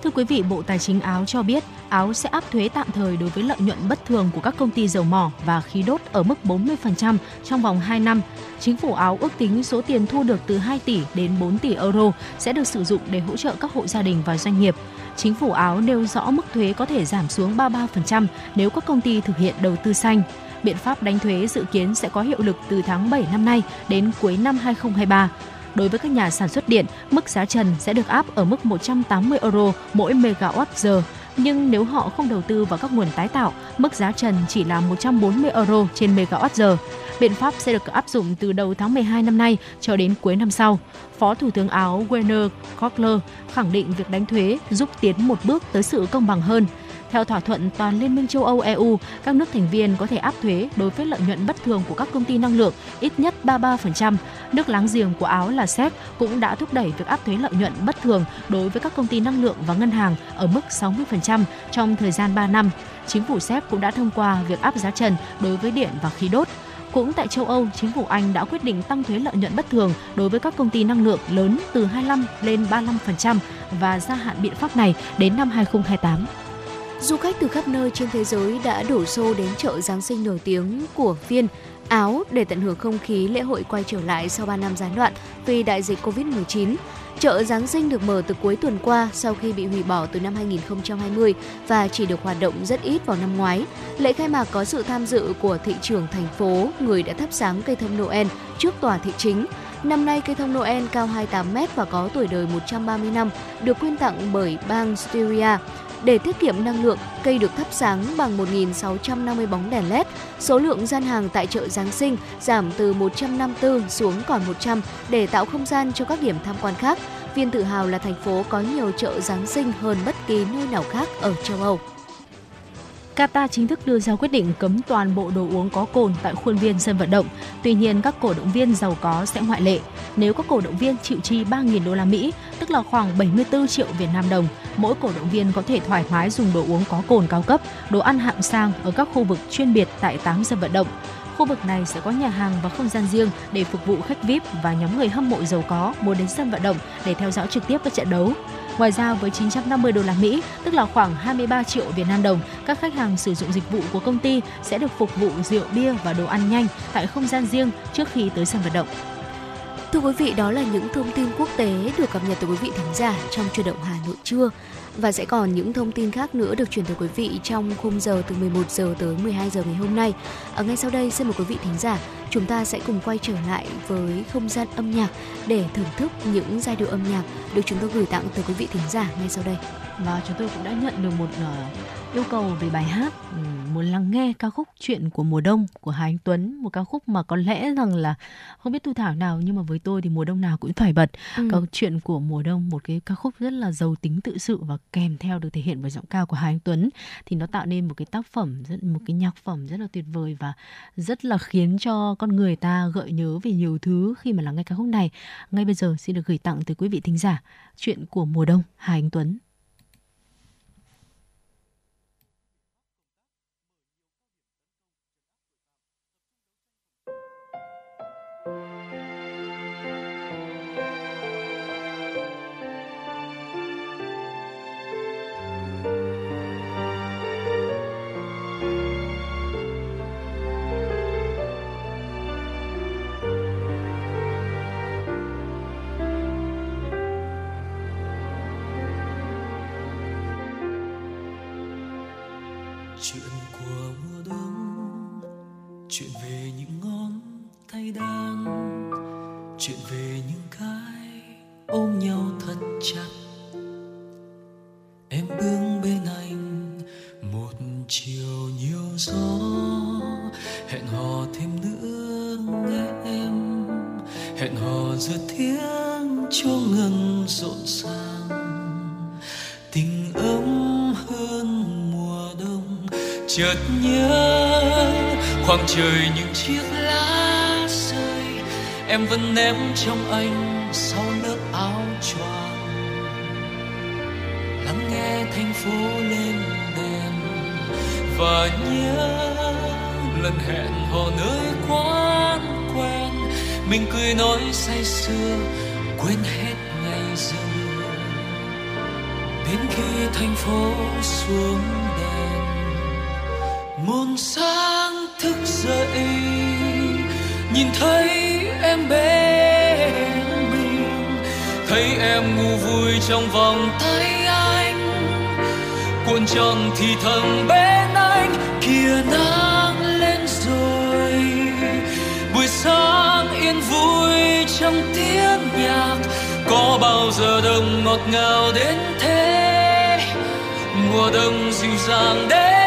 Thưa quý vị, Bộ Tài chính Áo cho biết Áo sẽ áp thuế tạm thời đối với lợi nhuận bất thường của các công ty dầu mỏ và khí đốt ở mức 40% trong vòng 2 năm. Chính phủ Áo ước tính số tiền thu được từ 2 tỷ đến 4 tỷ euro sẽ được sử dụng để hỗ trợ các hộ gia đình và doanh nghiệp. Chính phủ Áo nêu rõ mức thuế có thể giảm xuống 33% nếu các công ty thực hiện đầu tư xanh. Biện pháp đánh thuế dự kiến sẽ có hiệu lực từ tháng 7 năm nay đến cuối năm 2023. Đối với các nhà sản xuất điện, mức giá trần sẽ được áp ở mức 180 euro mỗi megawatt giờ. Nhưng nếu họ không đầu tư vào các nguồn tái tạo, mức giá trần chỉ là 140 euro trên megawatt giờ. Biện pháp sẽ được áp dụng từ đầu tháng 12 năm nay cho đến cuối năm sau. Phó Thủ tướng Áo Werner Kogler khẳng định việc đánh thuế giúp tiến một bước tới sự công bằng hơn. Theo thỏa thuận toàn Liên minh châu Âu EU, các nước thành viên có thể áp thuế đối với lợi nhuận bất thường của các công ty năng lượng ít nhất 33%. Nước láng giềng của Áo là Séc cũng đã thúc đẩy việc áp thuế lợi nhuận bất thường đối với các công ty năng lượng và ngân hàng ở mức 60% trong thời gian 3 năm. Chính phủ Séc cũng đã thông qua việc áp giá trần đối với điện và khí đốt. Cũng tại châu Âu, chính phủ Anh đã quyết định tăng thuế lợi nhuận bất thường đối với các công ty năng lượng lớn từ 25 lên 35% và gia hạn biện pháp này đến năm 2028. Du khách từ khắp nơi trên thế giới đã đổ xô đến chợ Giáng sinh nổi tiếng của Viên, Áo để tận hưởng không khí lễ hội quay trở lại sau 3 năm gián đoạn vì đại dịch Covid-19. Chợ Giáng sinh được mở từ cuối tuần qua sau khi bị hủy bỏ từ năm 2020 và chỉ được hoạt động rất ít vào năm ngoái. Lễ khai mạc có sự tham dự của thị trưởng thành phố, người đã thắp sáng cây thông Noel trước tòa thị chính. Năm nay, cây thông Noel cao 28 mét và có tuổi đời 130 năm, được quyên tặng bởi bang Styria. Để tiết kiệm năng lượng, cây được thắp sáng bằng 1.650 bóng đèn LED. Số lượng gian hàng tại chợ Giáng sinh giảm từ 154 xuống còn 100 để tạo không gian cho các điểm tham quan khác. Viên tự hào là thành phố có nhiều chợ Giáng sinh hơn bất kỳ nơi nào khác ở châu Âu. Qatar chính thức đưa ra quyết định cấm toàn bộ đồ uống có cồn tại khuôn viên sân vận động. Tuy nhiên, các cổ động viên giàu có sẽ ngoại lệ. Nếu các cổ động viên chịu chi 3.000 đô la Mỹ, tức là khoảng 74 triệu Việt Nam đồng, mỗi cổ động viên có thể thoải mái dùng đồ uống có cồn cao cấp, đồ ăn hạng sang ở các khu vực chuyên biệt tại 8 sân vận động. Khu vực này sẽ có nhà hàng và không gian riêng để phục vụ khách VIP và nhóm người hâm mộ giàu có muốn đến sân vận động để theo dõi trực tiếp các trận đấu. Ngoài ra với 950 đô la Mỹ, tức là khoảng 23 triệu Việt Nam đồng, các khách hàng sử dụng dịch vụ của công ty sẽ được phục vụ rượu bia và đồ ăn nhanh tại không gian riêng trước khi tới sân vận động. Thưa quý vị, đó là những thông tin quốc tế được cập nhật tới quý vị thính giả trong truyền động Hà Nội trưa và sẽ còn những thông tin khác nữa được chuyển tới quý vị trong khung giờ từ 11 giờ tới 12 giờ ngày hôm nay. Ở ngay sau đây xin mời quý vị thính giả chúng ta sẽ cùng quay trở lại với không gian âm nhạc để thưởng thức những giai điệu âm nhạc được chúng tôi gửi tặng tới quý vị thính giả ngay sau đây. Và chúng tôi cũng đã nhận được một uh, yêu cầu về bài hát um, muốn lắng nghe ca khúc Chuyện của mùa đông của Hà Anh Tuấn, một ca khúc mà có lẽ rằng là không biết thu thảo nào nhưng mà với tôi thì mùa đông nào cũng phải bật. Ừ. Câu chuyện của mùa đông một cái ca khúc rất là giàu tính tự sự và kèm theo được thể hiện bởi giọng ca của Hà Anh Tuấn thì nó tạo nên một cái tác phẩm rất một cái nhạc phẩm rất là tuyệt vời và rất là khiến cho con người ta gợi nhớ về nhiều thứ khi mà lắng nghe ca khúc này. Ngay bây giờ xin được gửi tặng tới quý vị thính giả chuyện của mùa đông Hà Anh Tuấn. Cay đắng chuyện về những cái ôm nhau thật chặt. Em đứng bên anh, một chiều nhiều gió, hẹn hò thêm nữa nghe em. Hẹn hò giữa tiếng chuông ngân rộn ràng. Tình ấm hơn mùa đông, chợt nhớ khoảng trời những chiếc em vẫn ném trong anh sau lớp áo choàng. Lắng nghe thành phố lên đèn và nhớ lần hẹn hò nơi quán quen. Mình cười nói say sưa, quên hết ngày giờ. Đến khi thành phố xuống đèn, muôn sáng thức dậy nhìn thấy em bên mình, thấy em ngủ vui trong vòng tay anh. Cuộn tròn thì thầm bên anh kia nắng lên rồi. Buổi sáng yên vui trong tiếng nhạc, có bao giờ đông ngọt ngào đến thế? Mùa đông dịu dàng đến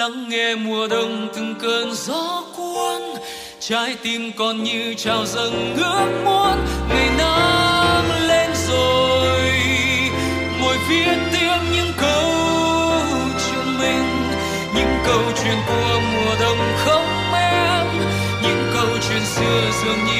lắng nghe mùa đông từng cơn gió cuốn. Trái tim còn như trào dâng ước muốn. Ngày nắng lên rồi ngồi viết tiếp những câu chuyện mình. Những câu chuyện của mùa đông không em, những câu chuyện xưa dường như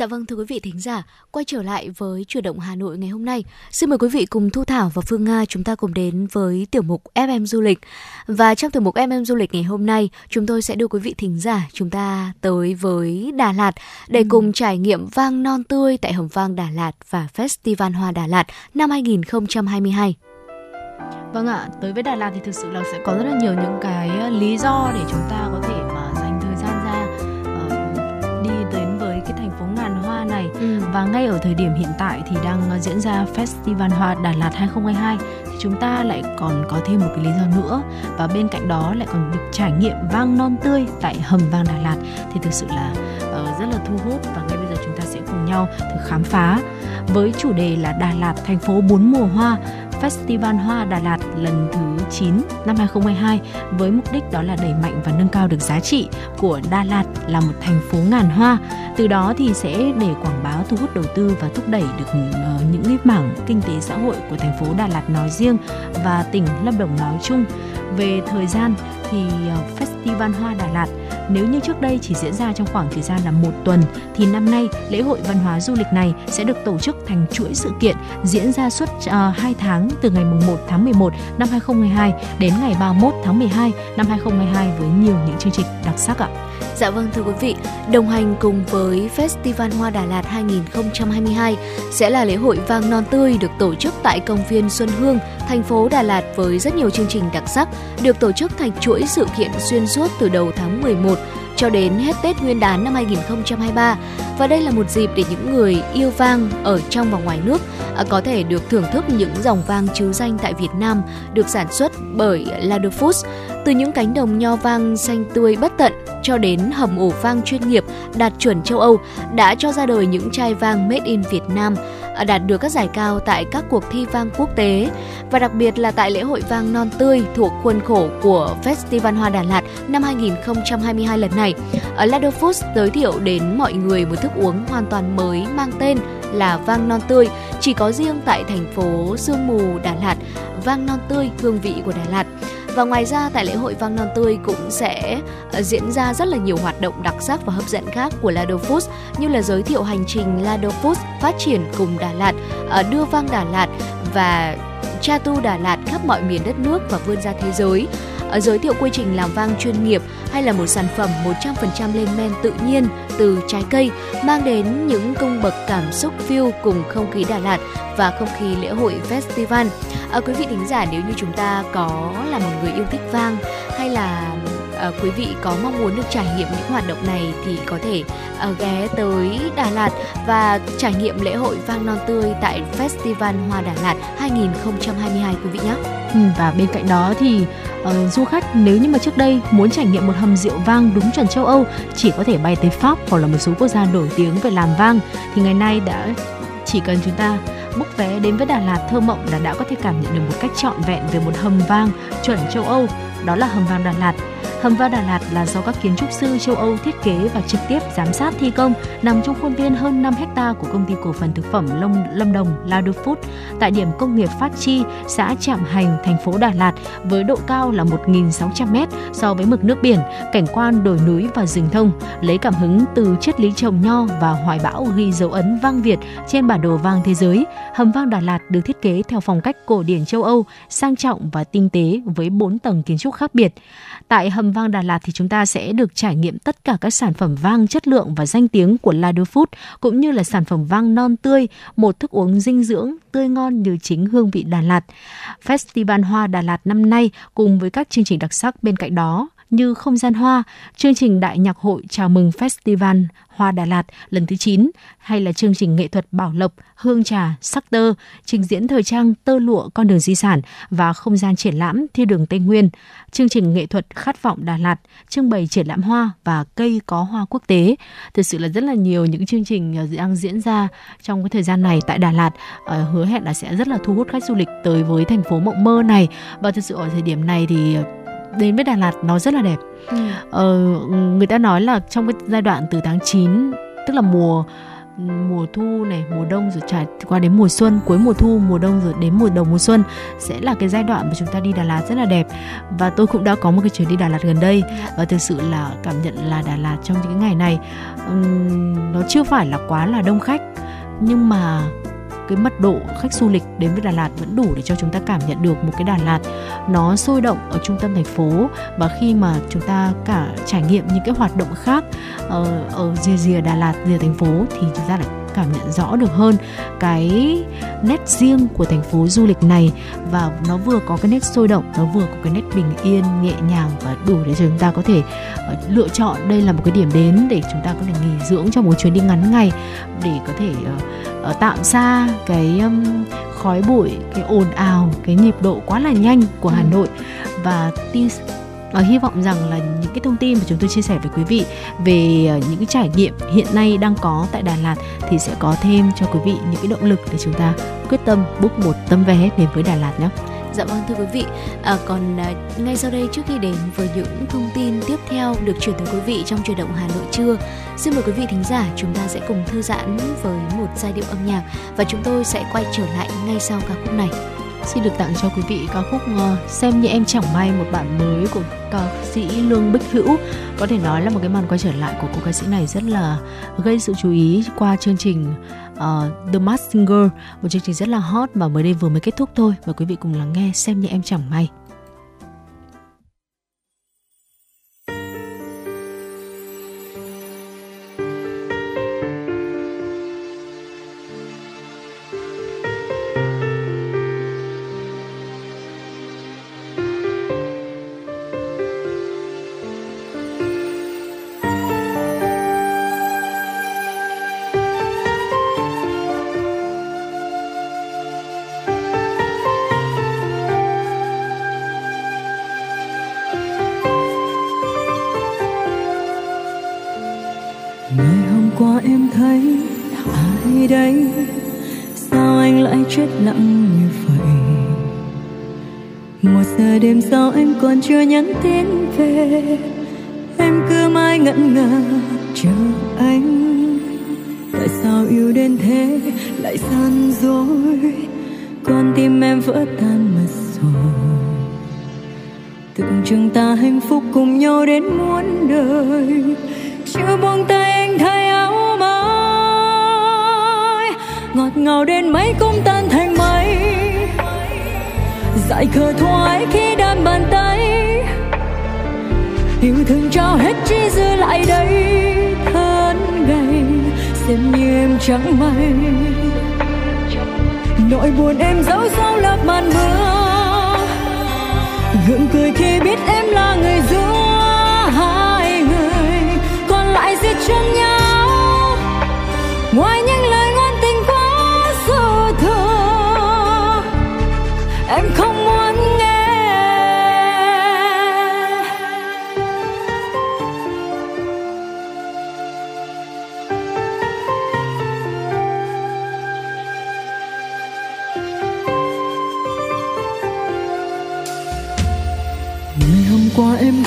Dạ vâng thưa quý vị thính giả, quay trở lại với chuyển động Hà Nội ngày hôm nay. Xin mời quý vị cùng Thu Thảo và Phương Nga chúng ta cùng đến với tiểu mục FM Du lịch. Và trong tiểu mục FM Du lịch ngày hôm nay, chúng tôi sẽ đưa quý vị thính giả chúng ta tới với Đà Lạt để cùng trải nghiệm vang non tươi tại Hầm Vang Đà Lạt và Festival Hoa Đà Lạt năm 2022. Vâng ạ, tới với Đà Lạt thì thực sự là sẽ có rất là nhiều những cái ờ, lý do để chúng ta có thể Ừ. và ngay ở thời điểm hiện tại thì đang ờ, diễn ra Festival Hoa Đà Lạt 2022 thì chúng ta lại còn có thêm một cái lý do nữa. Và bên cạnh đó lại còn được trải nghiệm vang non tươi tại hầm vang Đà Lạt thì thực sự là uh, rất là thu hút và ngay bây giờ chúng ta sẽ cùng nhau thử khám phá. Với chủ đề là Đà Lạt thành phố bốn mùa hoa Festival Hoa Đà Lạt lần thứ 9 năm 2022 với mục đích đó là đẩy mạnh và nâng cao được giá trị của Đà Lạt là một thành phố ngàn hoa. Từ đó thì sẽ để quảng bá, thu hút đầu tư và thúc đẩy được ờ, những cái mảng kinh tế xã hội của thành phố Đà Lạt nói riêng và tỉnh Lâm Đồng nói chung. Về thời gian thì ờ, Festival Hoa Đà Lạt Nếu như trước đây chỉ diễn ra trong khoảng thời gian là một tuần thì năm nay lễ hội văn hóa du lịch này sẽ được tổ chức thành chuỗi sự kiện diễn ra suốt ờ, uh, 2 tháng từ ngày 1 tháng 11 năm 2022 đến ngày 31 tháng 12 năm 2022 với nhiều những chương trình đặc sắc ạ. Dạ vâng thưa quý vị, đồng hành cùng với Festival Hoa Đà Lạt 2022 sẽ là lễ hội vang non tươi được tổ chức tại công viên Xuân Hương, thành phố Đà Lạt với rất nhiều chương trình đặc sắc, được tổ chức thành chuỗi sự kiện xuyên suốt từ đầu tháng 11 cho đến hết Tết Nguyên đán năm 2023. Và đây là một dịp để những người yêu vang ở trong và ngoài nước à, có thể được thưởng thức những dòng vang chứ danh tại Việt Nam được sản xuất bởi Lado Foods. Từ những cánh đồng nho vang, xanh tươi bất tận cho đến hầm ổ vang chuyên nghiệp đạt chuẩn châu Âu đã cho ra đời những chai vang made in Việt Nam đạt được các giải cao tại các cuộc thi vang quốc tế và đặc biệt là tại lễ hội vang non tươi thuộc khuôn khổ của Festival Hoa Đà Lạt năm 2022 lần này. Ở Lado Foods giới thiệu đến mọi người một thức uống hoàn toàn mới mang tên là vang non tươi chỉ có riêng tại thành phố Sương Mù Đà Lạt, vang non tươi hương vị của Đà Lạt. Và ngoài ra tại lễ hội vang non tươi cũng sẽ ờ, diễn ra rất là nhiều hoạt động đặc sắc và hấp dẫn khác của Lado Foods như là giới thiệu hành trình Lado Foods phát triển cùng Đà Lạt, ờ, đưa vang Đà Lạt và cha tu Đà Lạt khắp mọi miền đất nước và vươn ra thế giới. Ờ, giới thiệu quy trình làm vang chuyên nghiệp hay là một sản phẩm 100% lên men tự nhiên từ trái cây mang đến những cung bậc cảm xúc view cùng không khí Đà Lạt và không khí lễ hội festival. À, quý vị thính giả nếu như chúng ta có là một người yêu thích vang hay là à, quý vị có mong muốn được trải nghiệm những hoạt động này thì có thể à, ghé tới Đà Lạt và trải nghiệm lễ hội vang non tươi tại Festival Hoa Đà Lạt 2022 quý vị nhé. Ừ, và bên cạnh đó thì uh, du khách nếu như mà trước đây muốn trải nghiệm một hầm rượu vang đúng chuẩn châu Âu chỉ có thể bay tới Pháp hoặc là một số quốc gia nổi tiếng về làm vang thì ngày nay đã chỉ cần chúng ta book vé đến với Đà Lạt thơ mộng là đã có thể cảm nhận được một cách trọn vẹn về một hầm vang chuẩn châu Âu đó là hầm vang Đà Lạt Hầm vang Đà Lạt là do các kiến trúc sư châu Âu thiết kế và trực tiếp giám sát thi công, nằm trong khuôn viên hơn 5 hecta của công ty cổ phần thực phẩm Long Lâm Đồng Lado Food tại điểm công nghiệp Phát Chi, xã Trạm Hành, thành phố Đà Lạt với độ cao là 1.600m so với mực nước biển, cảnh quan đồi núi và rừng thông, lấy cảm hứng từ triết lý trồng nho và hoài bão ghi dấu ấn vang Việt trên bản đồ vang thế giới. Hầm vang Đà Lạt được thiết kế theo phong cách cổ điển châu Âu, sang trọng và tinh tế với 4 tầng kiến trúc khác biệt. Tại hầm vang Đà Lạt thì chúng ta sẽ được trải nghiệm tất cả các sản phẩm vang chất lượng và danh tiếng của Lado Food cũng như là sản phẩm vang non tươi, một thức uống dinh dưỡng tươi ngon như chính hương vị Đà Lạt. Festival Hoa Đà Lạt năm nay cùng với các chương trình đặc sắc bên cạnh đó như Không gian hoa, chương trình Đại nhạc hội chào mừng Festival Hoa Đà Lạt lần thứ 9 hay là chương trình nghệ thuật Bảo Lộc, Hương Trà, Sắc Tơ, trình diễn thời trang Tơ Lụa Con đường di sản và không gian triển lãm Thiên đường Tây Nguyên, chương trình nghệ thuật Khát vọng Đà Lạt, trưng bày triển lãm hoa và cây có hoa quốc tế. Thực sự là rất là nhiều những chương trình ờ, đang diễn ra trong cái thời gian này tại Đà Lạt ờ, hứa hẹn là sẽ rất là thu hút khách du lịch tới với thành phố mộng mơ này và thực sự ở thời điểm này thì ờ, đến với Đà Lạt nó rất là đẹp. Ừ. Ờ, người ta nói là trong cái giai đoạn từ tháng 9 tức là mùa mùa thu này mùa đông rồi trải qua đến mùa xuân cuối mùa thu mùa đông rồi đến mùa đầu mùa xuân sẽ là cái giai đoạn mà chúng ta đi Đà Lạt rất là đẹp và tôi cũng đã có một cái chuyến đi Đà Lạt gần đây và thực sự là cảm nhận là Đà Lạt trong những ngày này um, nó chưa phải là quá là đông khách nhưng mà cái mật độ khách du lịch đến với Đà Lạt vẫn đủ để cho chúng ta cảm nhận được một cái Đà Lạt nó sôi động ở trung tâm thành phố và khi mà chúng ta cả trải nghiệm những cái hoạt động khác ở, ở rìa rìa Đà Lạt rìa thành phố thì chúng ta lại cảm nhận rõ được hơn cái nét riêng của thành phố du lịch này. Và nó vừa có cái nét sôi động nó vừa có cái nét bình yên nhẹ nhàng và đủ để cho chúng ta có thể uh, lựa chọn. Đây là một cái điểm đến để chúng ta có thể nghỉ dưỡng trong một chuyến đi ngắn ngày để có thể uh, uh, tạm xa cái um, khói bụi cái ồn ào cái nhịp độ quá là nhanh của Hà ừ. Nội. Và tin và hy vọng rằng là những cái thông tin mà chúng tôi chia sẻ với quý vị về ờ, những cái trải nghiệm hiện nay đang có tại Đà Lạt thì sẽ có thêm cho quý vị những cái động lực để chúng ta quyết tâm book một tấm vé đến với Đà Lạt nhé. Dạ vâng thưa quý vị, à, còn à, ngay sau đây trước khi đến với những thông tin tiếp theo được chuyển tới quý vị trong truyền động Hà Nội trưa, xin mời quý vị thính giả chúng ta sẽ cùng thư giãn với một giai điệu âm nhạc và chúng tôi sẽ quay trở lại ngay sau ca khúc này xin được tặng cho quý vị ca khúc ờ, xem như em chẳng may một bản mới của ca sĩ Lương Bích Hữu. Có thể nói là một cái màn quay trở lại của cô ca sĩ này rất là gây sự chú ý qua chương trình uh, The Masked Singer một chương trình rất là hot mà mới đây vừa mới kết thúc thôi. Và quý vị cùng lắng nghe xem như em chẳng may. Còn chưa nhắn tin về. Em cứ mãi ngẩn ngơ chờ anh. Tại sao yêu đến thế, lại gian dối? Con tim em vỡ tan mất rồi. Tưởng chừng ta hạnh phúc cùng nhau đến muôn đời. Chưa buông tay anh thay áo mới ngọt ngào đến mấy cũng tan thành mây. Dại khờ thoải khi đan bàn tay thường thương trao hết chỉ dư lại đây. Thân gầy xem như em chẳng may. Nỗi buồn em giấu sau lớp màn mưa. Gượng cười khi biết em là người giữa hai người. Còn lại giết chân nhau. Ngoài những lời ngôn tình quá dư thừa em không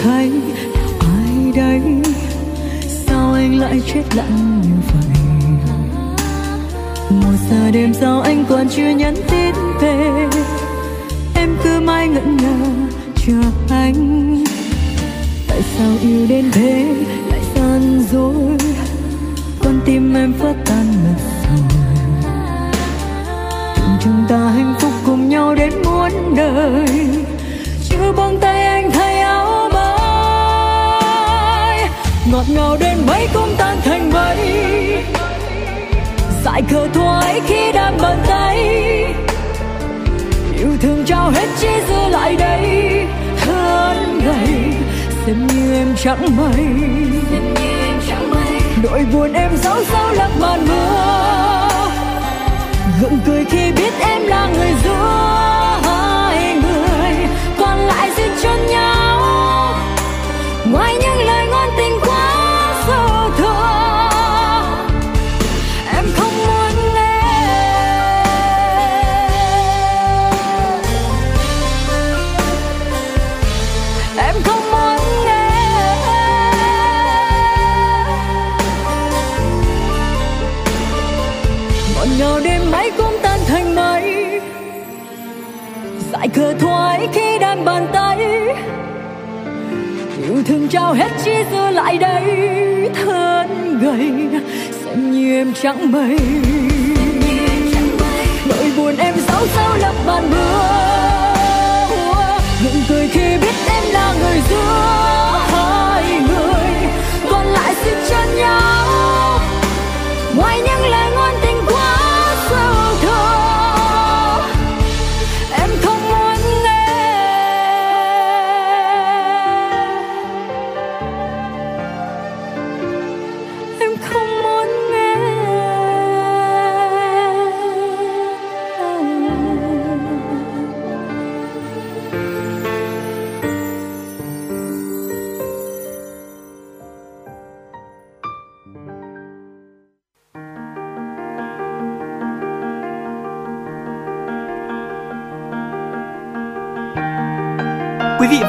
thấy ai đây? Sao anh lại chết lặng như vậy? Một giờ đêm sau anh còn chưa nhắn tin về. Em cứ mãi ngẩn ngơ chờ anh. Tại sao yêu đến thế? Lại gian dối. Con tim em phát tan mất rồi. Chúng ta hạnh phúc cùng nhau đến muôn đời. Chưa buông tay ngọt ngào đến mấy cũng tan thành mây. Dại khờ thoái khi đang bàn tay. Yêu thương trao hết chỉ dư lại đây. Thân gầy xem như em chẳng may. Nỗi buồn em giấu sau lặng màn mưa. Gượng cười khi biết em là người giữa hai người. Còn lại duyên cho nhau. Ngoài những lời ngon tình lại trao hết chi dư lại đây, thân gầy xem như em chẳng mây nỗi buồn em giấu sao lấp bàn mưa ngừng cười khi biết em là người giữa hai người, còn lại xin chân nhau. Ngoài những lời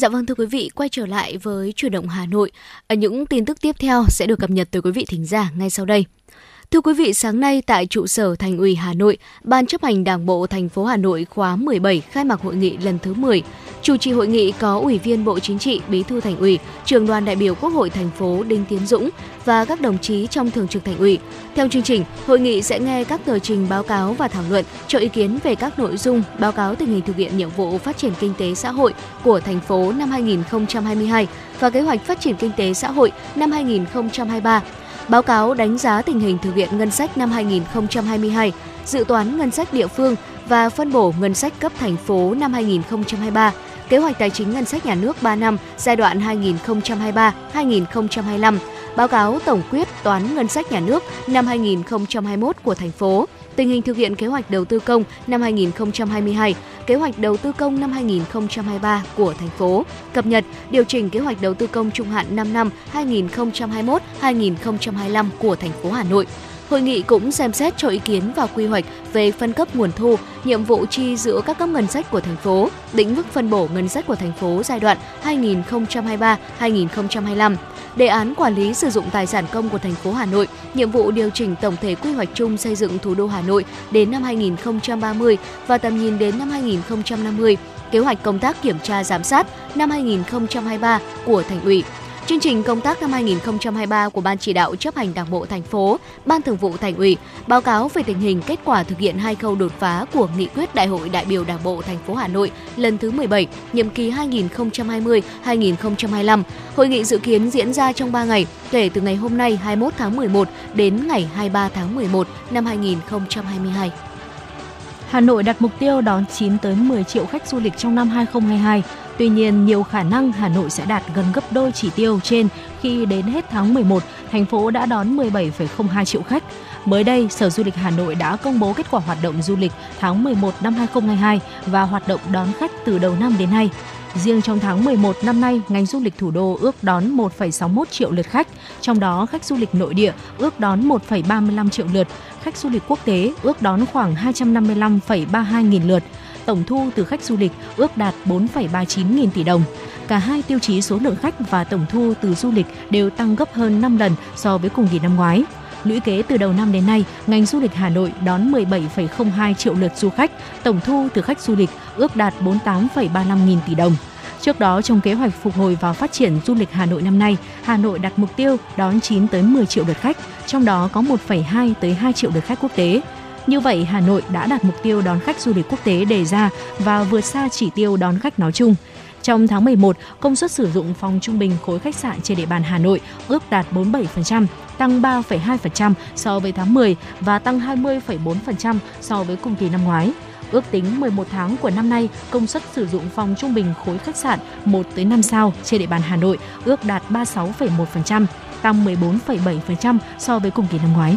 Dạ vâng thưa quý vị, quay trở lại với chuyển động Hà Nội. Ở những tin tức tiếp theo sẽ được cập nhật tới quý vị thính giả ngay sau đây. Thưa quý vị, sáng nay tại trụ sở Thành ủy Hà Nội, Ban chấp hành Đảng bộ thành phố Hà Nội khóa 17 khai mạc hội nghị lần thứ 10. Chủ trì hội nghị có Ủy viên Bộ Chính trị, Bí thư Thành ủy, Trường đoàn đại biểu Quốc hội thành phố Đinh Tiến Dũng và các đồng chí trong thường trực Thành ủy. Theo chương trình, hội nghị sẽ nghe các tờ trình báo cáo và thảo luận, cho ý kiến về các nội dung báo cáo tình hình thực hiện nhiệm vụ phát triển kinh tế xã hội của thành phố năm 2022 và kế hoạch phát triển kinh tế xã hội năm 2023 báo cáo đánh giá tình hình thực hiện ngân sách năm 2022, dự toán ngân sách địa phương và phân bổ ngân sách cấp thành phố năm 2023, kế hoạch tài chính ngân sách nhà nước 3 năm giai đoạn 2023-2025, báo cáo tổng quyết toán ngân sách nhà nước năm 2021 của thành phố, tình hình thực hiện kế hoạch đầu tư công năm 2022, kế hoạch đầu tư công năm 2023 của thành phố, cập nhật điều chỉnh kế hoạch đầu tư công trung hạn 5 năm 2021-2025 của thành phố Hà Nội. Hội nghị cũng xem xét cho ý kiến vào quy hoạch về phân cấp nguồn thu, nhiệm vụ chi giữa các cấp ngân sách của thành phố, định mức phân bổ ngân sách của thành phố giai đoạn 2023-2025, đề án quản lý sử dụng tài sản công của thành phố Hà Nội, nhiệm vụ điều chỉnh tổng thể quy hoạch chung xây dựng thủ đô Hà Nội đến năm 2030 và tầm nhìn đến năm 2050, kế hoạch công tác kiểm tra giám sát năm 2023 của thành ủy. Chương trình công tác năm 2023 của Ban chỉ đạo chấp hành Đảng bộ thành phố, Ban Thường vụ Thành ủy báo cáo về tình hình kết quả thực hiện hai khâu đột phá của Nghị quyết Đại hội đại biểu Đảng bộ thành phố Hà Nội lần thứ 17, nhiệm kỳ 2020-2025. Hội nghị dự kiến diễn ra trong 3 ngày, kể từ ngày hôm nay 21 tháng 11 đến ngày 23 tháng 11 năm 2022. Hà Nội đặt mục tiêu đón 9 tới 10 triệu khách du lịch trong năm 2022. Tuy nhiên, nhiều khả năng Hà Nội sẽ đạt gần gấp đôi chỉ tiêu trên khi đến hết tháng 11, thành phố đã đón 17,02 triệu khách. Mới đây, Sở Du lịch Hà Nội đã công bố kết quả hoạt động du lịch tháng 11 năm 2022 và hoạt động đón khách từ đầu năm đến nay. Riêng trong tháng 11 năm nay, ngành du lịch thủ đô ước đón 1,61 triệu lượt khách, trong đó khách du lịch nội địa ước đón 1,35 triệu lượt, khách du lịch quốc tế ước đón khoảng 255,32 nghìn lượt. Tổng thu từ khách du lịch ước đạt 4,39 nghìn tỷ đồng. Cả hai tiêu chí số lượng khách và tổng thu từ du lịch đều tăng gấp hơn 5 lần so với cùng kỳ năm ngoái. Lũy kế từ đầu năm đến nay, ngành du lịch Hà Nội đón 17,02 triệu lượt du khách, tổng thu từ khách du lịch ước đạt 48,35 nghìn tỷ đồng. Trước đó, trong kế hoạch phục hồi và phát triển du lịch Hà Nội năm nay, Hà Nội đặt mục tiêu đón 9 tới 10 triệu lượt khách, trong đó có 1,2 tới 2 triệu lượt khách quốc tế. Như vậy, Hà Nội đã đạt mục tiêu đón khách du lịch quốc tế đề ra và vượt xa chỉ tiêu đón khách nói chung. Trong tháng 11, công suất sử dụng phòng trung bình khối khách sạn trên địa bàn Hà Nội ước đạt 47%, tăng 3,2% so với tháng 10 và tăng 20,4% so với cùng kỳ năm ngoái. Ước tính 11 tháng của năm nay, công suất sử dụng phòng trung bình khối khách sạn 1 tới 5 sao trên địa bàn Hà Nội ước đạt 36,1%, tăng 14,7% so với cùng kỳ năm ngoái.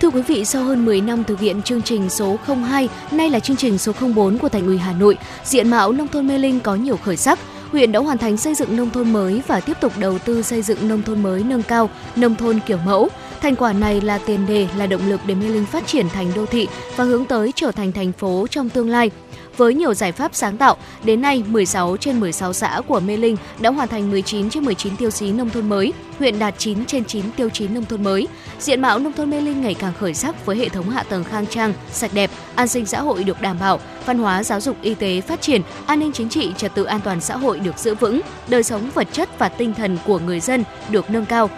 Thưa quý vị, sau hơn 10 năm thực hiện chương trình số 02, nay là chương trình số 04 của Thành ủy Hà Nội, diện mạo nông thôn Mê Linh có nhiều khởi sắc. Huyện đã hoàn thành xây dựng nông thôn mới và tiếp tục đầu tư xây dựng nông thôn mới nâng cao, nông thôn kiểu mẫu. Thành quả này là tiền đề, là động lực để Mê Linh phát triển thành đô thị và hướng tới trở thành thành phố trong tương lai. Với nhiều giải pháp sáng tạo, đến nay 16 trên 16 xã của Mê Linh đã hoàn thành 19 trên 19 tiêu chí nông thôn mới, huyện đạt 9 trên 9 tiêu chí nông thôn mới. Diện mạo nông thôn Mê Linh ngày càng khởi sắc với hệ thống hạ tầng khang trang, sạch đẹp, an sinh xã hội được đảm bảo, văn hóa giáo dục y tế phát triển, an ninh chính trị, trật tự an toàn xã hội được giữ vững, đời sống vật chất và tinh thần của người dân được nâng cao,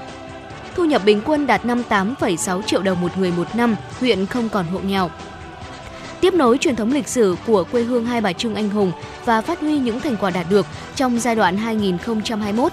thu nhập bình quân đạt 58,6 triệu đồng một người một năm, huyện không còn hộ nghèo tiếp nối truyền thống lịch sử của quê hương Hai Bà Trưng anh hùng và phát huy những thành quả đạt được trong giai đoạn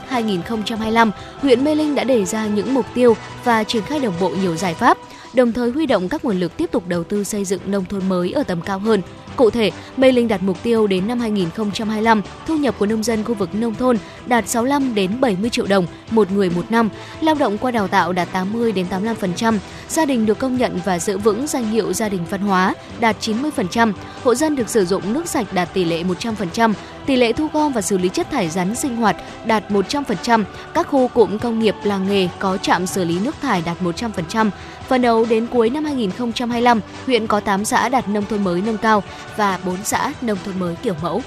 2021-2025, huyện Mê Linh đã đề ra những mục tiêu và triển khai đồng bộ nhiều giải pháp, đồng thời huy động các nguồn lực tiếp tục đầu tư xây dựng nông thôn mới ở tầm cao hơn. Cụ thể, Mê Linh đặt mục tiêu đến năm 2025, thu nhập của nông dân khu vực nông thôn đạt 65 đến 70 triệu đồng một người một năm, lao động qua đào tạo đạt 80 đến 85%, gia đình được công nhận và giữ vững danh hiệu gia đình văn hóa đạt 90%, hộ dân được sử dụng nước sạch đạt tỷ lệ 100%, Tỷ lệ thu gom và xử lý chất thải rắn sinh hoạt đạt 100%, các khu cụm công nghiệp làng nghề có trạm xử lý nước thải đạt 100%. Phần đầu đến cuối năm 2025, huyện có 8 xã đạt nông thôn mới nâng cao và 4 xã nông thôn mới kiểu mẫu.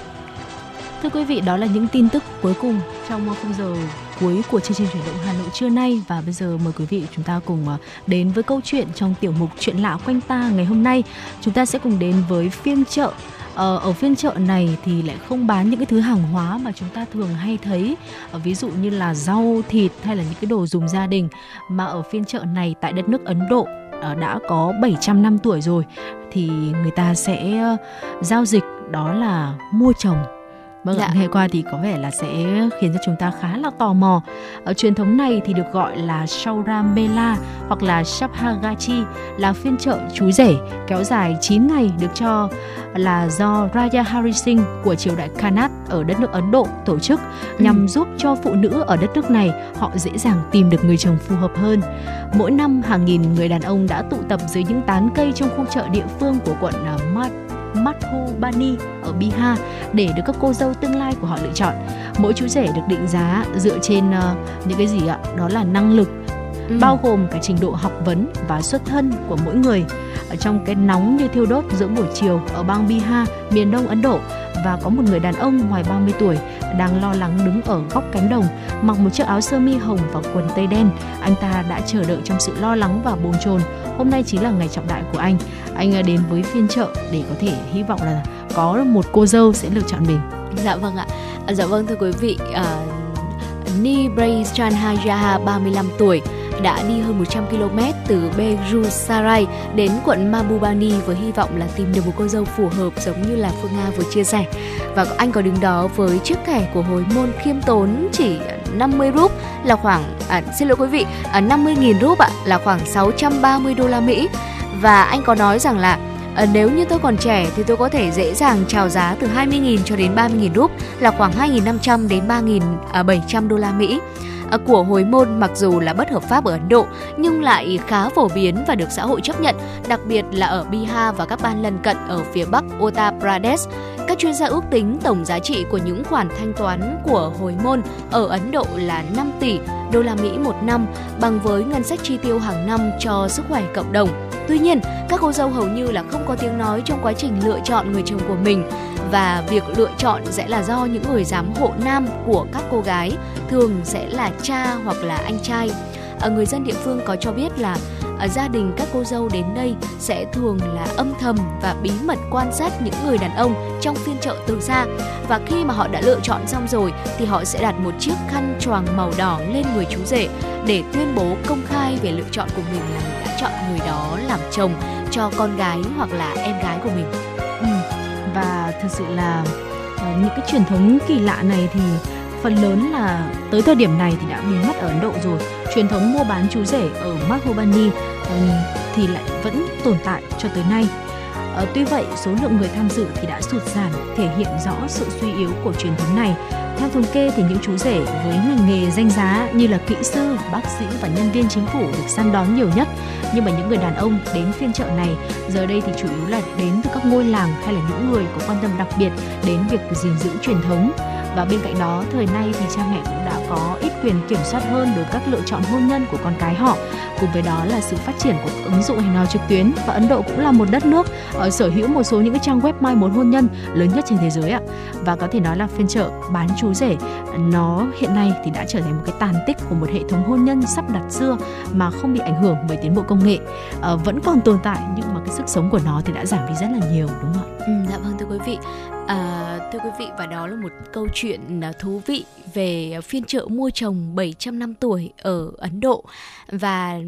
Thưa quý vị, đó là những tin tức cuối cùng trong khung giờ cuối của chương trình chuyển động Hà Nội trưa nay và bây giờ mời quý vị chúng ta cùng à, đến với câu chuyện trong tiểu mục chuyện lạ quanh ta ngày hôm nay. Chúng ta sẽ cùng đến với phiên chợ ờ, ở phiên chợ này thì lại không bán những cái thứ hàng hóa mà chúng ta thường hay thấy ờ, ví dụ như là rau thịt hay là những cái đồ dùng gia đình mà ở phiên chợ này tại đất nước Ấn Độ Ờ, đã có 700 năm tuổi rồi, thì người ta sẽ ờ, giao dịch đó là mua chồng. Vâng dạ. nghe qua thì có vẻ là sẽ khiến cho chúng ta khá là tò mò. Ở truyền thống này thì được gọi là Shaura Mela hoặc là Shaphagachi là phiên chợ chú rể kéo dài 9 ngày được cho là do Raja Hari Singh của triều đại Kanat ở đất nước Ấn Độ tổ chức ừ. nhằm giúp cho phụ nữ ở đất nước này họ dễ dàng tìm được người chồng phù hợp hơn. Mỗi năm hàng nghìn người đàn ông đã tụ tập dưới những tán cây trong khu chợ địa phương của quận à, Madhubani ở Bihar để được các cô dâu tương lai của họ lựa chọn. Mỗi chú rể được định giá dựa trên uh, những cái gì ạ? Đó là năng lực, ừ. bao gồm cả trình độ học vấn và xuất thân của mỗi người. Ở trong cái nóng như thiêu đốt giữa buổi chiều ở bang Bihar, miền đông Ấn Độ và có một người đàn ông ngoài 30 tuổi đang lo lắng đứng ở góc cánh đồng mặc một chiếc áo sơ mi hồng và quần tây đen. Anh ta đã chờ đợi trong sự lo lắng và bồn chồn. Hôm nay chính là ngày trọng đại của anh. Anh à, đến với phiên chợ để có thể hy vọng là có một cô dâu sẽ lựa chọn mình. Dạ vâng ạ. À, dạ vâng thưa quý vị, uh, Ni Bray 35 tuổi đã đi hơn 100 km từ Begusarai đến quận Mabubani với hy vọng là tìm được một cô dâu phù hợp giống như là Phương Nga vừa chia sẻ. Và anh có đứng đó với chiếc thẻ của hồi môn khiêm tốn chỉ 50 rúp là khoảng à, xin lỗi quý vị, à, 50.000 rúp ạ là khoảng 630 đô la Mỹ và anh có nói rằng là À, nếu như tôi còn trẻ thì tôi có thể dễ dàng chào giá từ 20.000 cho đến 30.000 rúp là khoảng 2.500 đến 3.700 à, đô la Mỹ. À, của hồi môn mặc dù là bất hợp pháp ở Ấn Độ nhưng lại khá phổ biến và được xã hội chấp nhận, đặc biệt là ở Bihar và các bang lân cận ở phía Bắc Uttar Pradesh. Các chuyên gia ước tính tổng giá trị của những khoản thanh toán của hồi môn ở Ấn Độ là 5 tỷ đô la Mỹ một năm, bằng với ngân sách chi tiêu hàng năm cho sức khỏe cộng đồng. Tuy nhiên, các cô dâu hầu như là không có tiếng nói trong quá trình lựa chọn người chồng của mình và việc lựa chọn sẽ là do những người giám hộ nam của các cô gái, thường sẽ là cha hoặc là anh trai. Ở người dân địa phương có cho biết là ở gia đình các cô dâu đến đây sẽ thường là âm thầm và bí mật quan sát những người đàn ông trong phiên chợ từ xa và khi mà họ đã lựa chọn xong rồi thì họ sẽ đặt một chiếc khăn choàng màu đỏ lên người chú rể để tuyên bố công khai về lựa chọn của mình là mình đã chọn người đó làm chồng cho con gái hoặc là em gái của mình. Và thực sự là ờ, những cái truyền thống kỳ lạ này thì phần lớn là tới thời điểm này thì đã biến mất ở Ấn Độ rồi. Truyền thống mua bán chú rể ở Madhubani ờ, thì lại vẫn tồn tại cho tới nay. Ờ, tuy vậy, số lượng người tham dự thì đã sụt giảm, thể hiện rõ sự suy yếu của truyền thống này. Theo thống kê thì những chú rể với ngành nghề danh giá như là kỹ sư, bác sĩ và nhân viên chính phủ được săn đón nhiều nhất. Nhưng mà những người đàn ông đến phiên chợ này, giờ đây thì chủ yếu là đến từ các ngôi làng hay là những người có quan tâm đặc biệt đến việc gìn giữ truyền thống và bên cạnh đó thời nay thì cha mẹ cũng đã có ít quyền kiểm soát hơn đối với các lựa chọn hôn nhân của con cái họ. Cùng với đó là sự phát triển của ứng dụng hẹn hò trực tuyến và Ấn Độ cũng là một đất nước ở sở hữu một số những cái trang web mai mối hôn nhân lớn nhất trên thế giới ạ. Và có thể nói là phiên chợ bán chú rể nó hiện nay thì đã trở thành một cái tàn tích của một hệ thống hôn nhân sắp đặt xưa mà không bị ảnh hưởng bởi tiến bộ công nghệ. À, vẫn còn tồn tại nhưng mà cái sức sống của nó thì đã giảm đi rất là nhiều đúng không ạ? Ừ, dạ vâng thưa quý vị. À, thưa quý vị và đó là một câu chuyện à, thú vị về phiên chợ mua chồng 700 năm tuổi ở Ấn Độ. Và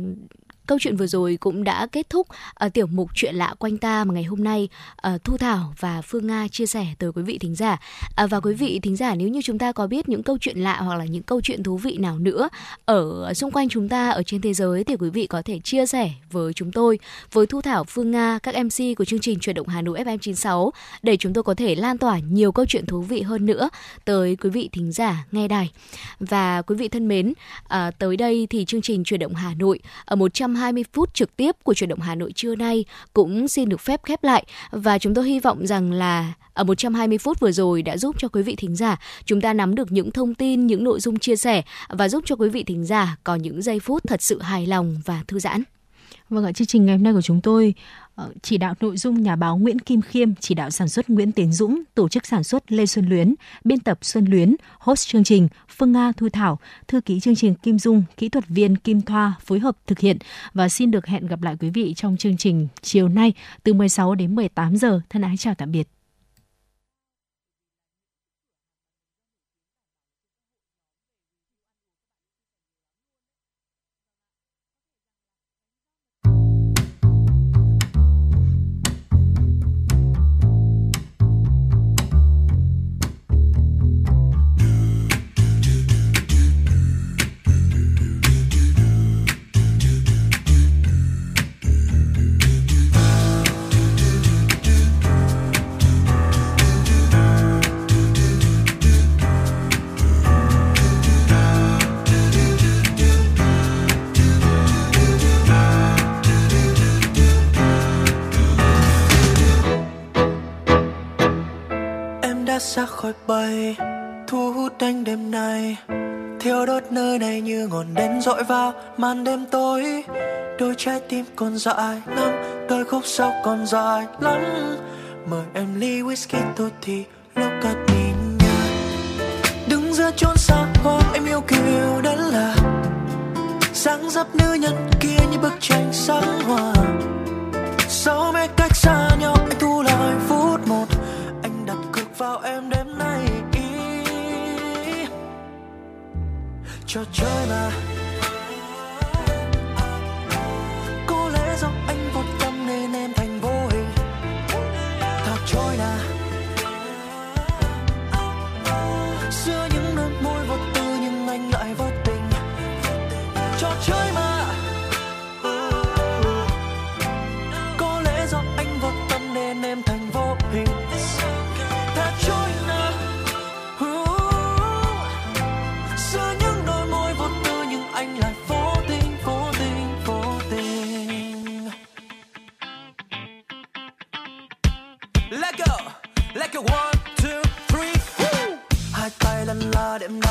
Câu chuyện vừa rồi cũng đã kết thúc ở tiểu mục chuyện lạ quanh ta mà ngày hôm nay uh, Thu Thảo và Phương Nga chia sẻ tới quý vị thính giả. Uh, và quý vị thính giả nếu như chúng ta có biết những câu chuyện lạ hoặc là những câu chuyện thú vị nào nữa ở xung quanh chúng ta ở trên thế giới thì quý vị có thể chia sẻ với chúng tôi, với Thu Thảo, Phương Nga, các MC của chương trình chuyển động Hà Nội FM96 để chúng tôi có thể lan tỏa nhiều câu chuyện thú vị hơn nữa tới quý vị thính giả nghe đài. Và quý vị thân mến, uh, tới đây thì chương trình chuyển động Hà Nội ở 102 120 phút trực tiếp của chuyển động Hà Nội trưa nay cũng xin được phép khép lại và chúng tôi hy vọng rằng là ở 120 phút vừa rồi đã giúp cho quý vị thính giả chúng ta nắm được những thông tin, những nội dung chia sẻ và giúp cho quý vị thính giả có những giây phút thật sự hài lòng và thư giãn. Vâng ạ, chương trình ngày hôm nay của chúng tôi Ờ, chỉ đạo nội dung nhà báo Nguyễn Kim Khiêm, chỉ đạo sản xuất Nguyễn Tiến Dũng, tổ chức sản xuất Lê Xuân Luyến, biên tập Xuân Luyến, host chương trình Phương Nga Thu Thảo, thư ký chương trình Kim Dung, kỹ thuật viên Kim Thoa phối hợp thực hiện và xin được hẹn gặp lại quý vị trong chương trình chiều nay từ 16 đến 18 giờ. Thân ái chào tạm biệt. Xa khỏi bay thu hút anh đêm nay thiêu đốt nơi này như ngọn đèn dội vào màn đêm tối. Đôi trái tim còn dại lắm đôi khúc sau còn dài lắm. Mời em ly whisky tôi thì lúc cất đi nhà. Đứng giữa chốn xa hoa em yêu kiều đến là dáng dấp nữ nhân kia như bức tranh sáng hoa. Sau mấy cách xa nhau, anh thu lại sao em đêm nay ý? Cho chơi mà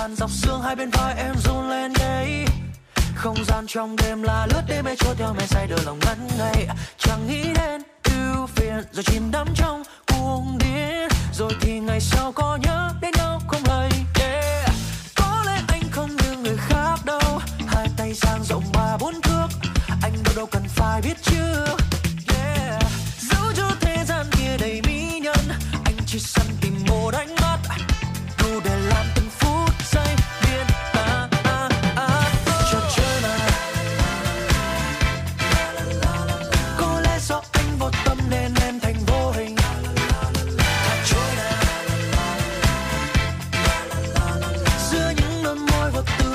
đệm dọc xương hai bên vai em run lên đấy không gian trong đêm là lướt đêm mê trôi theo mê say đưa lòng ngất ngây. Chẳng nghĩ đến ưu phiền, rồi chìm đắm trong cuồng điên. Rồi thì ngày sau có nhớ đến nhau không lời yeah. có lẽ anh không như người khác đâu. Hai tay dang rộng ba bốn thước. Anh đâu đâu cần phải biết chưa yeah. dẫu cho thế gian kia đầy mỹ nhân. Anh chỉ săn tìm một ánh mắt.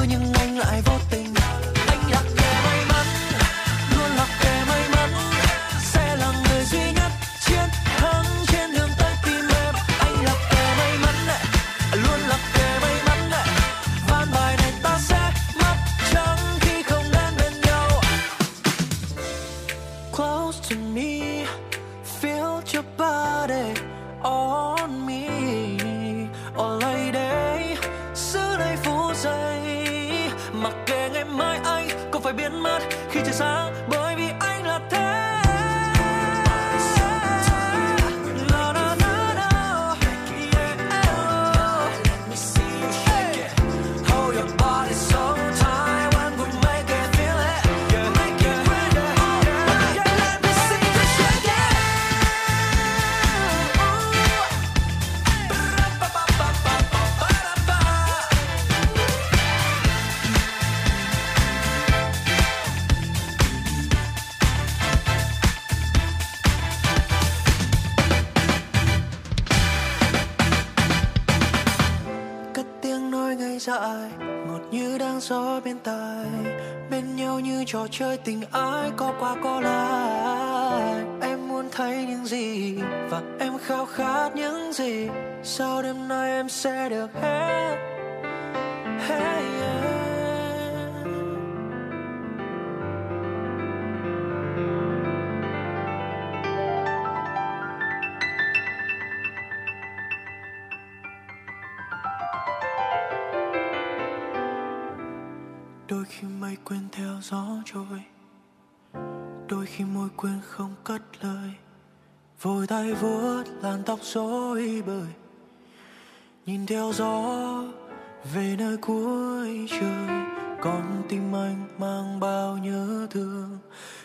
Nhưng anh lại vô tình gì sao đêm nay em sẽ được hết hey, yeah. đôi khi mây quên theo gió trôi đôi khi môi quên không cất lời vội tay vuốt làn tóc rối bời, nhìn theo gió về nơi cuối trời con tim anh mang bao nhớ thương,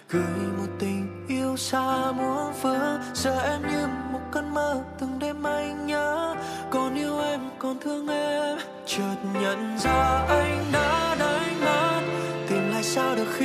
gửi một tình yêu xa muôn phương giờ em như một cơn mơ từng đêm anh nhớ còn yêu em còn thương em, chợt nhận ra anh đã đánh mất. Tìm lại sao được?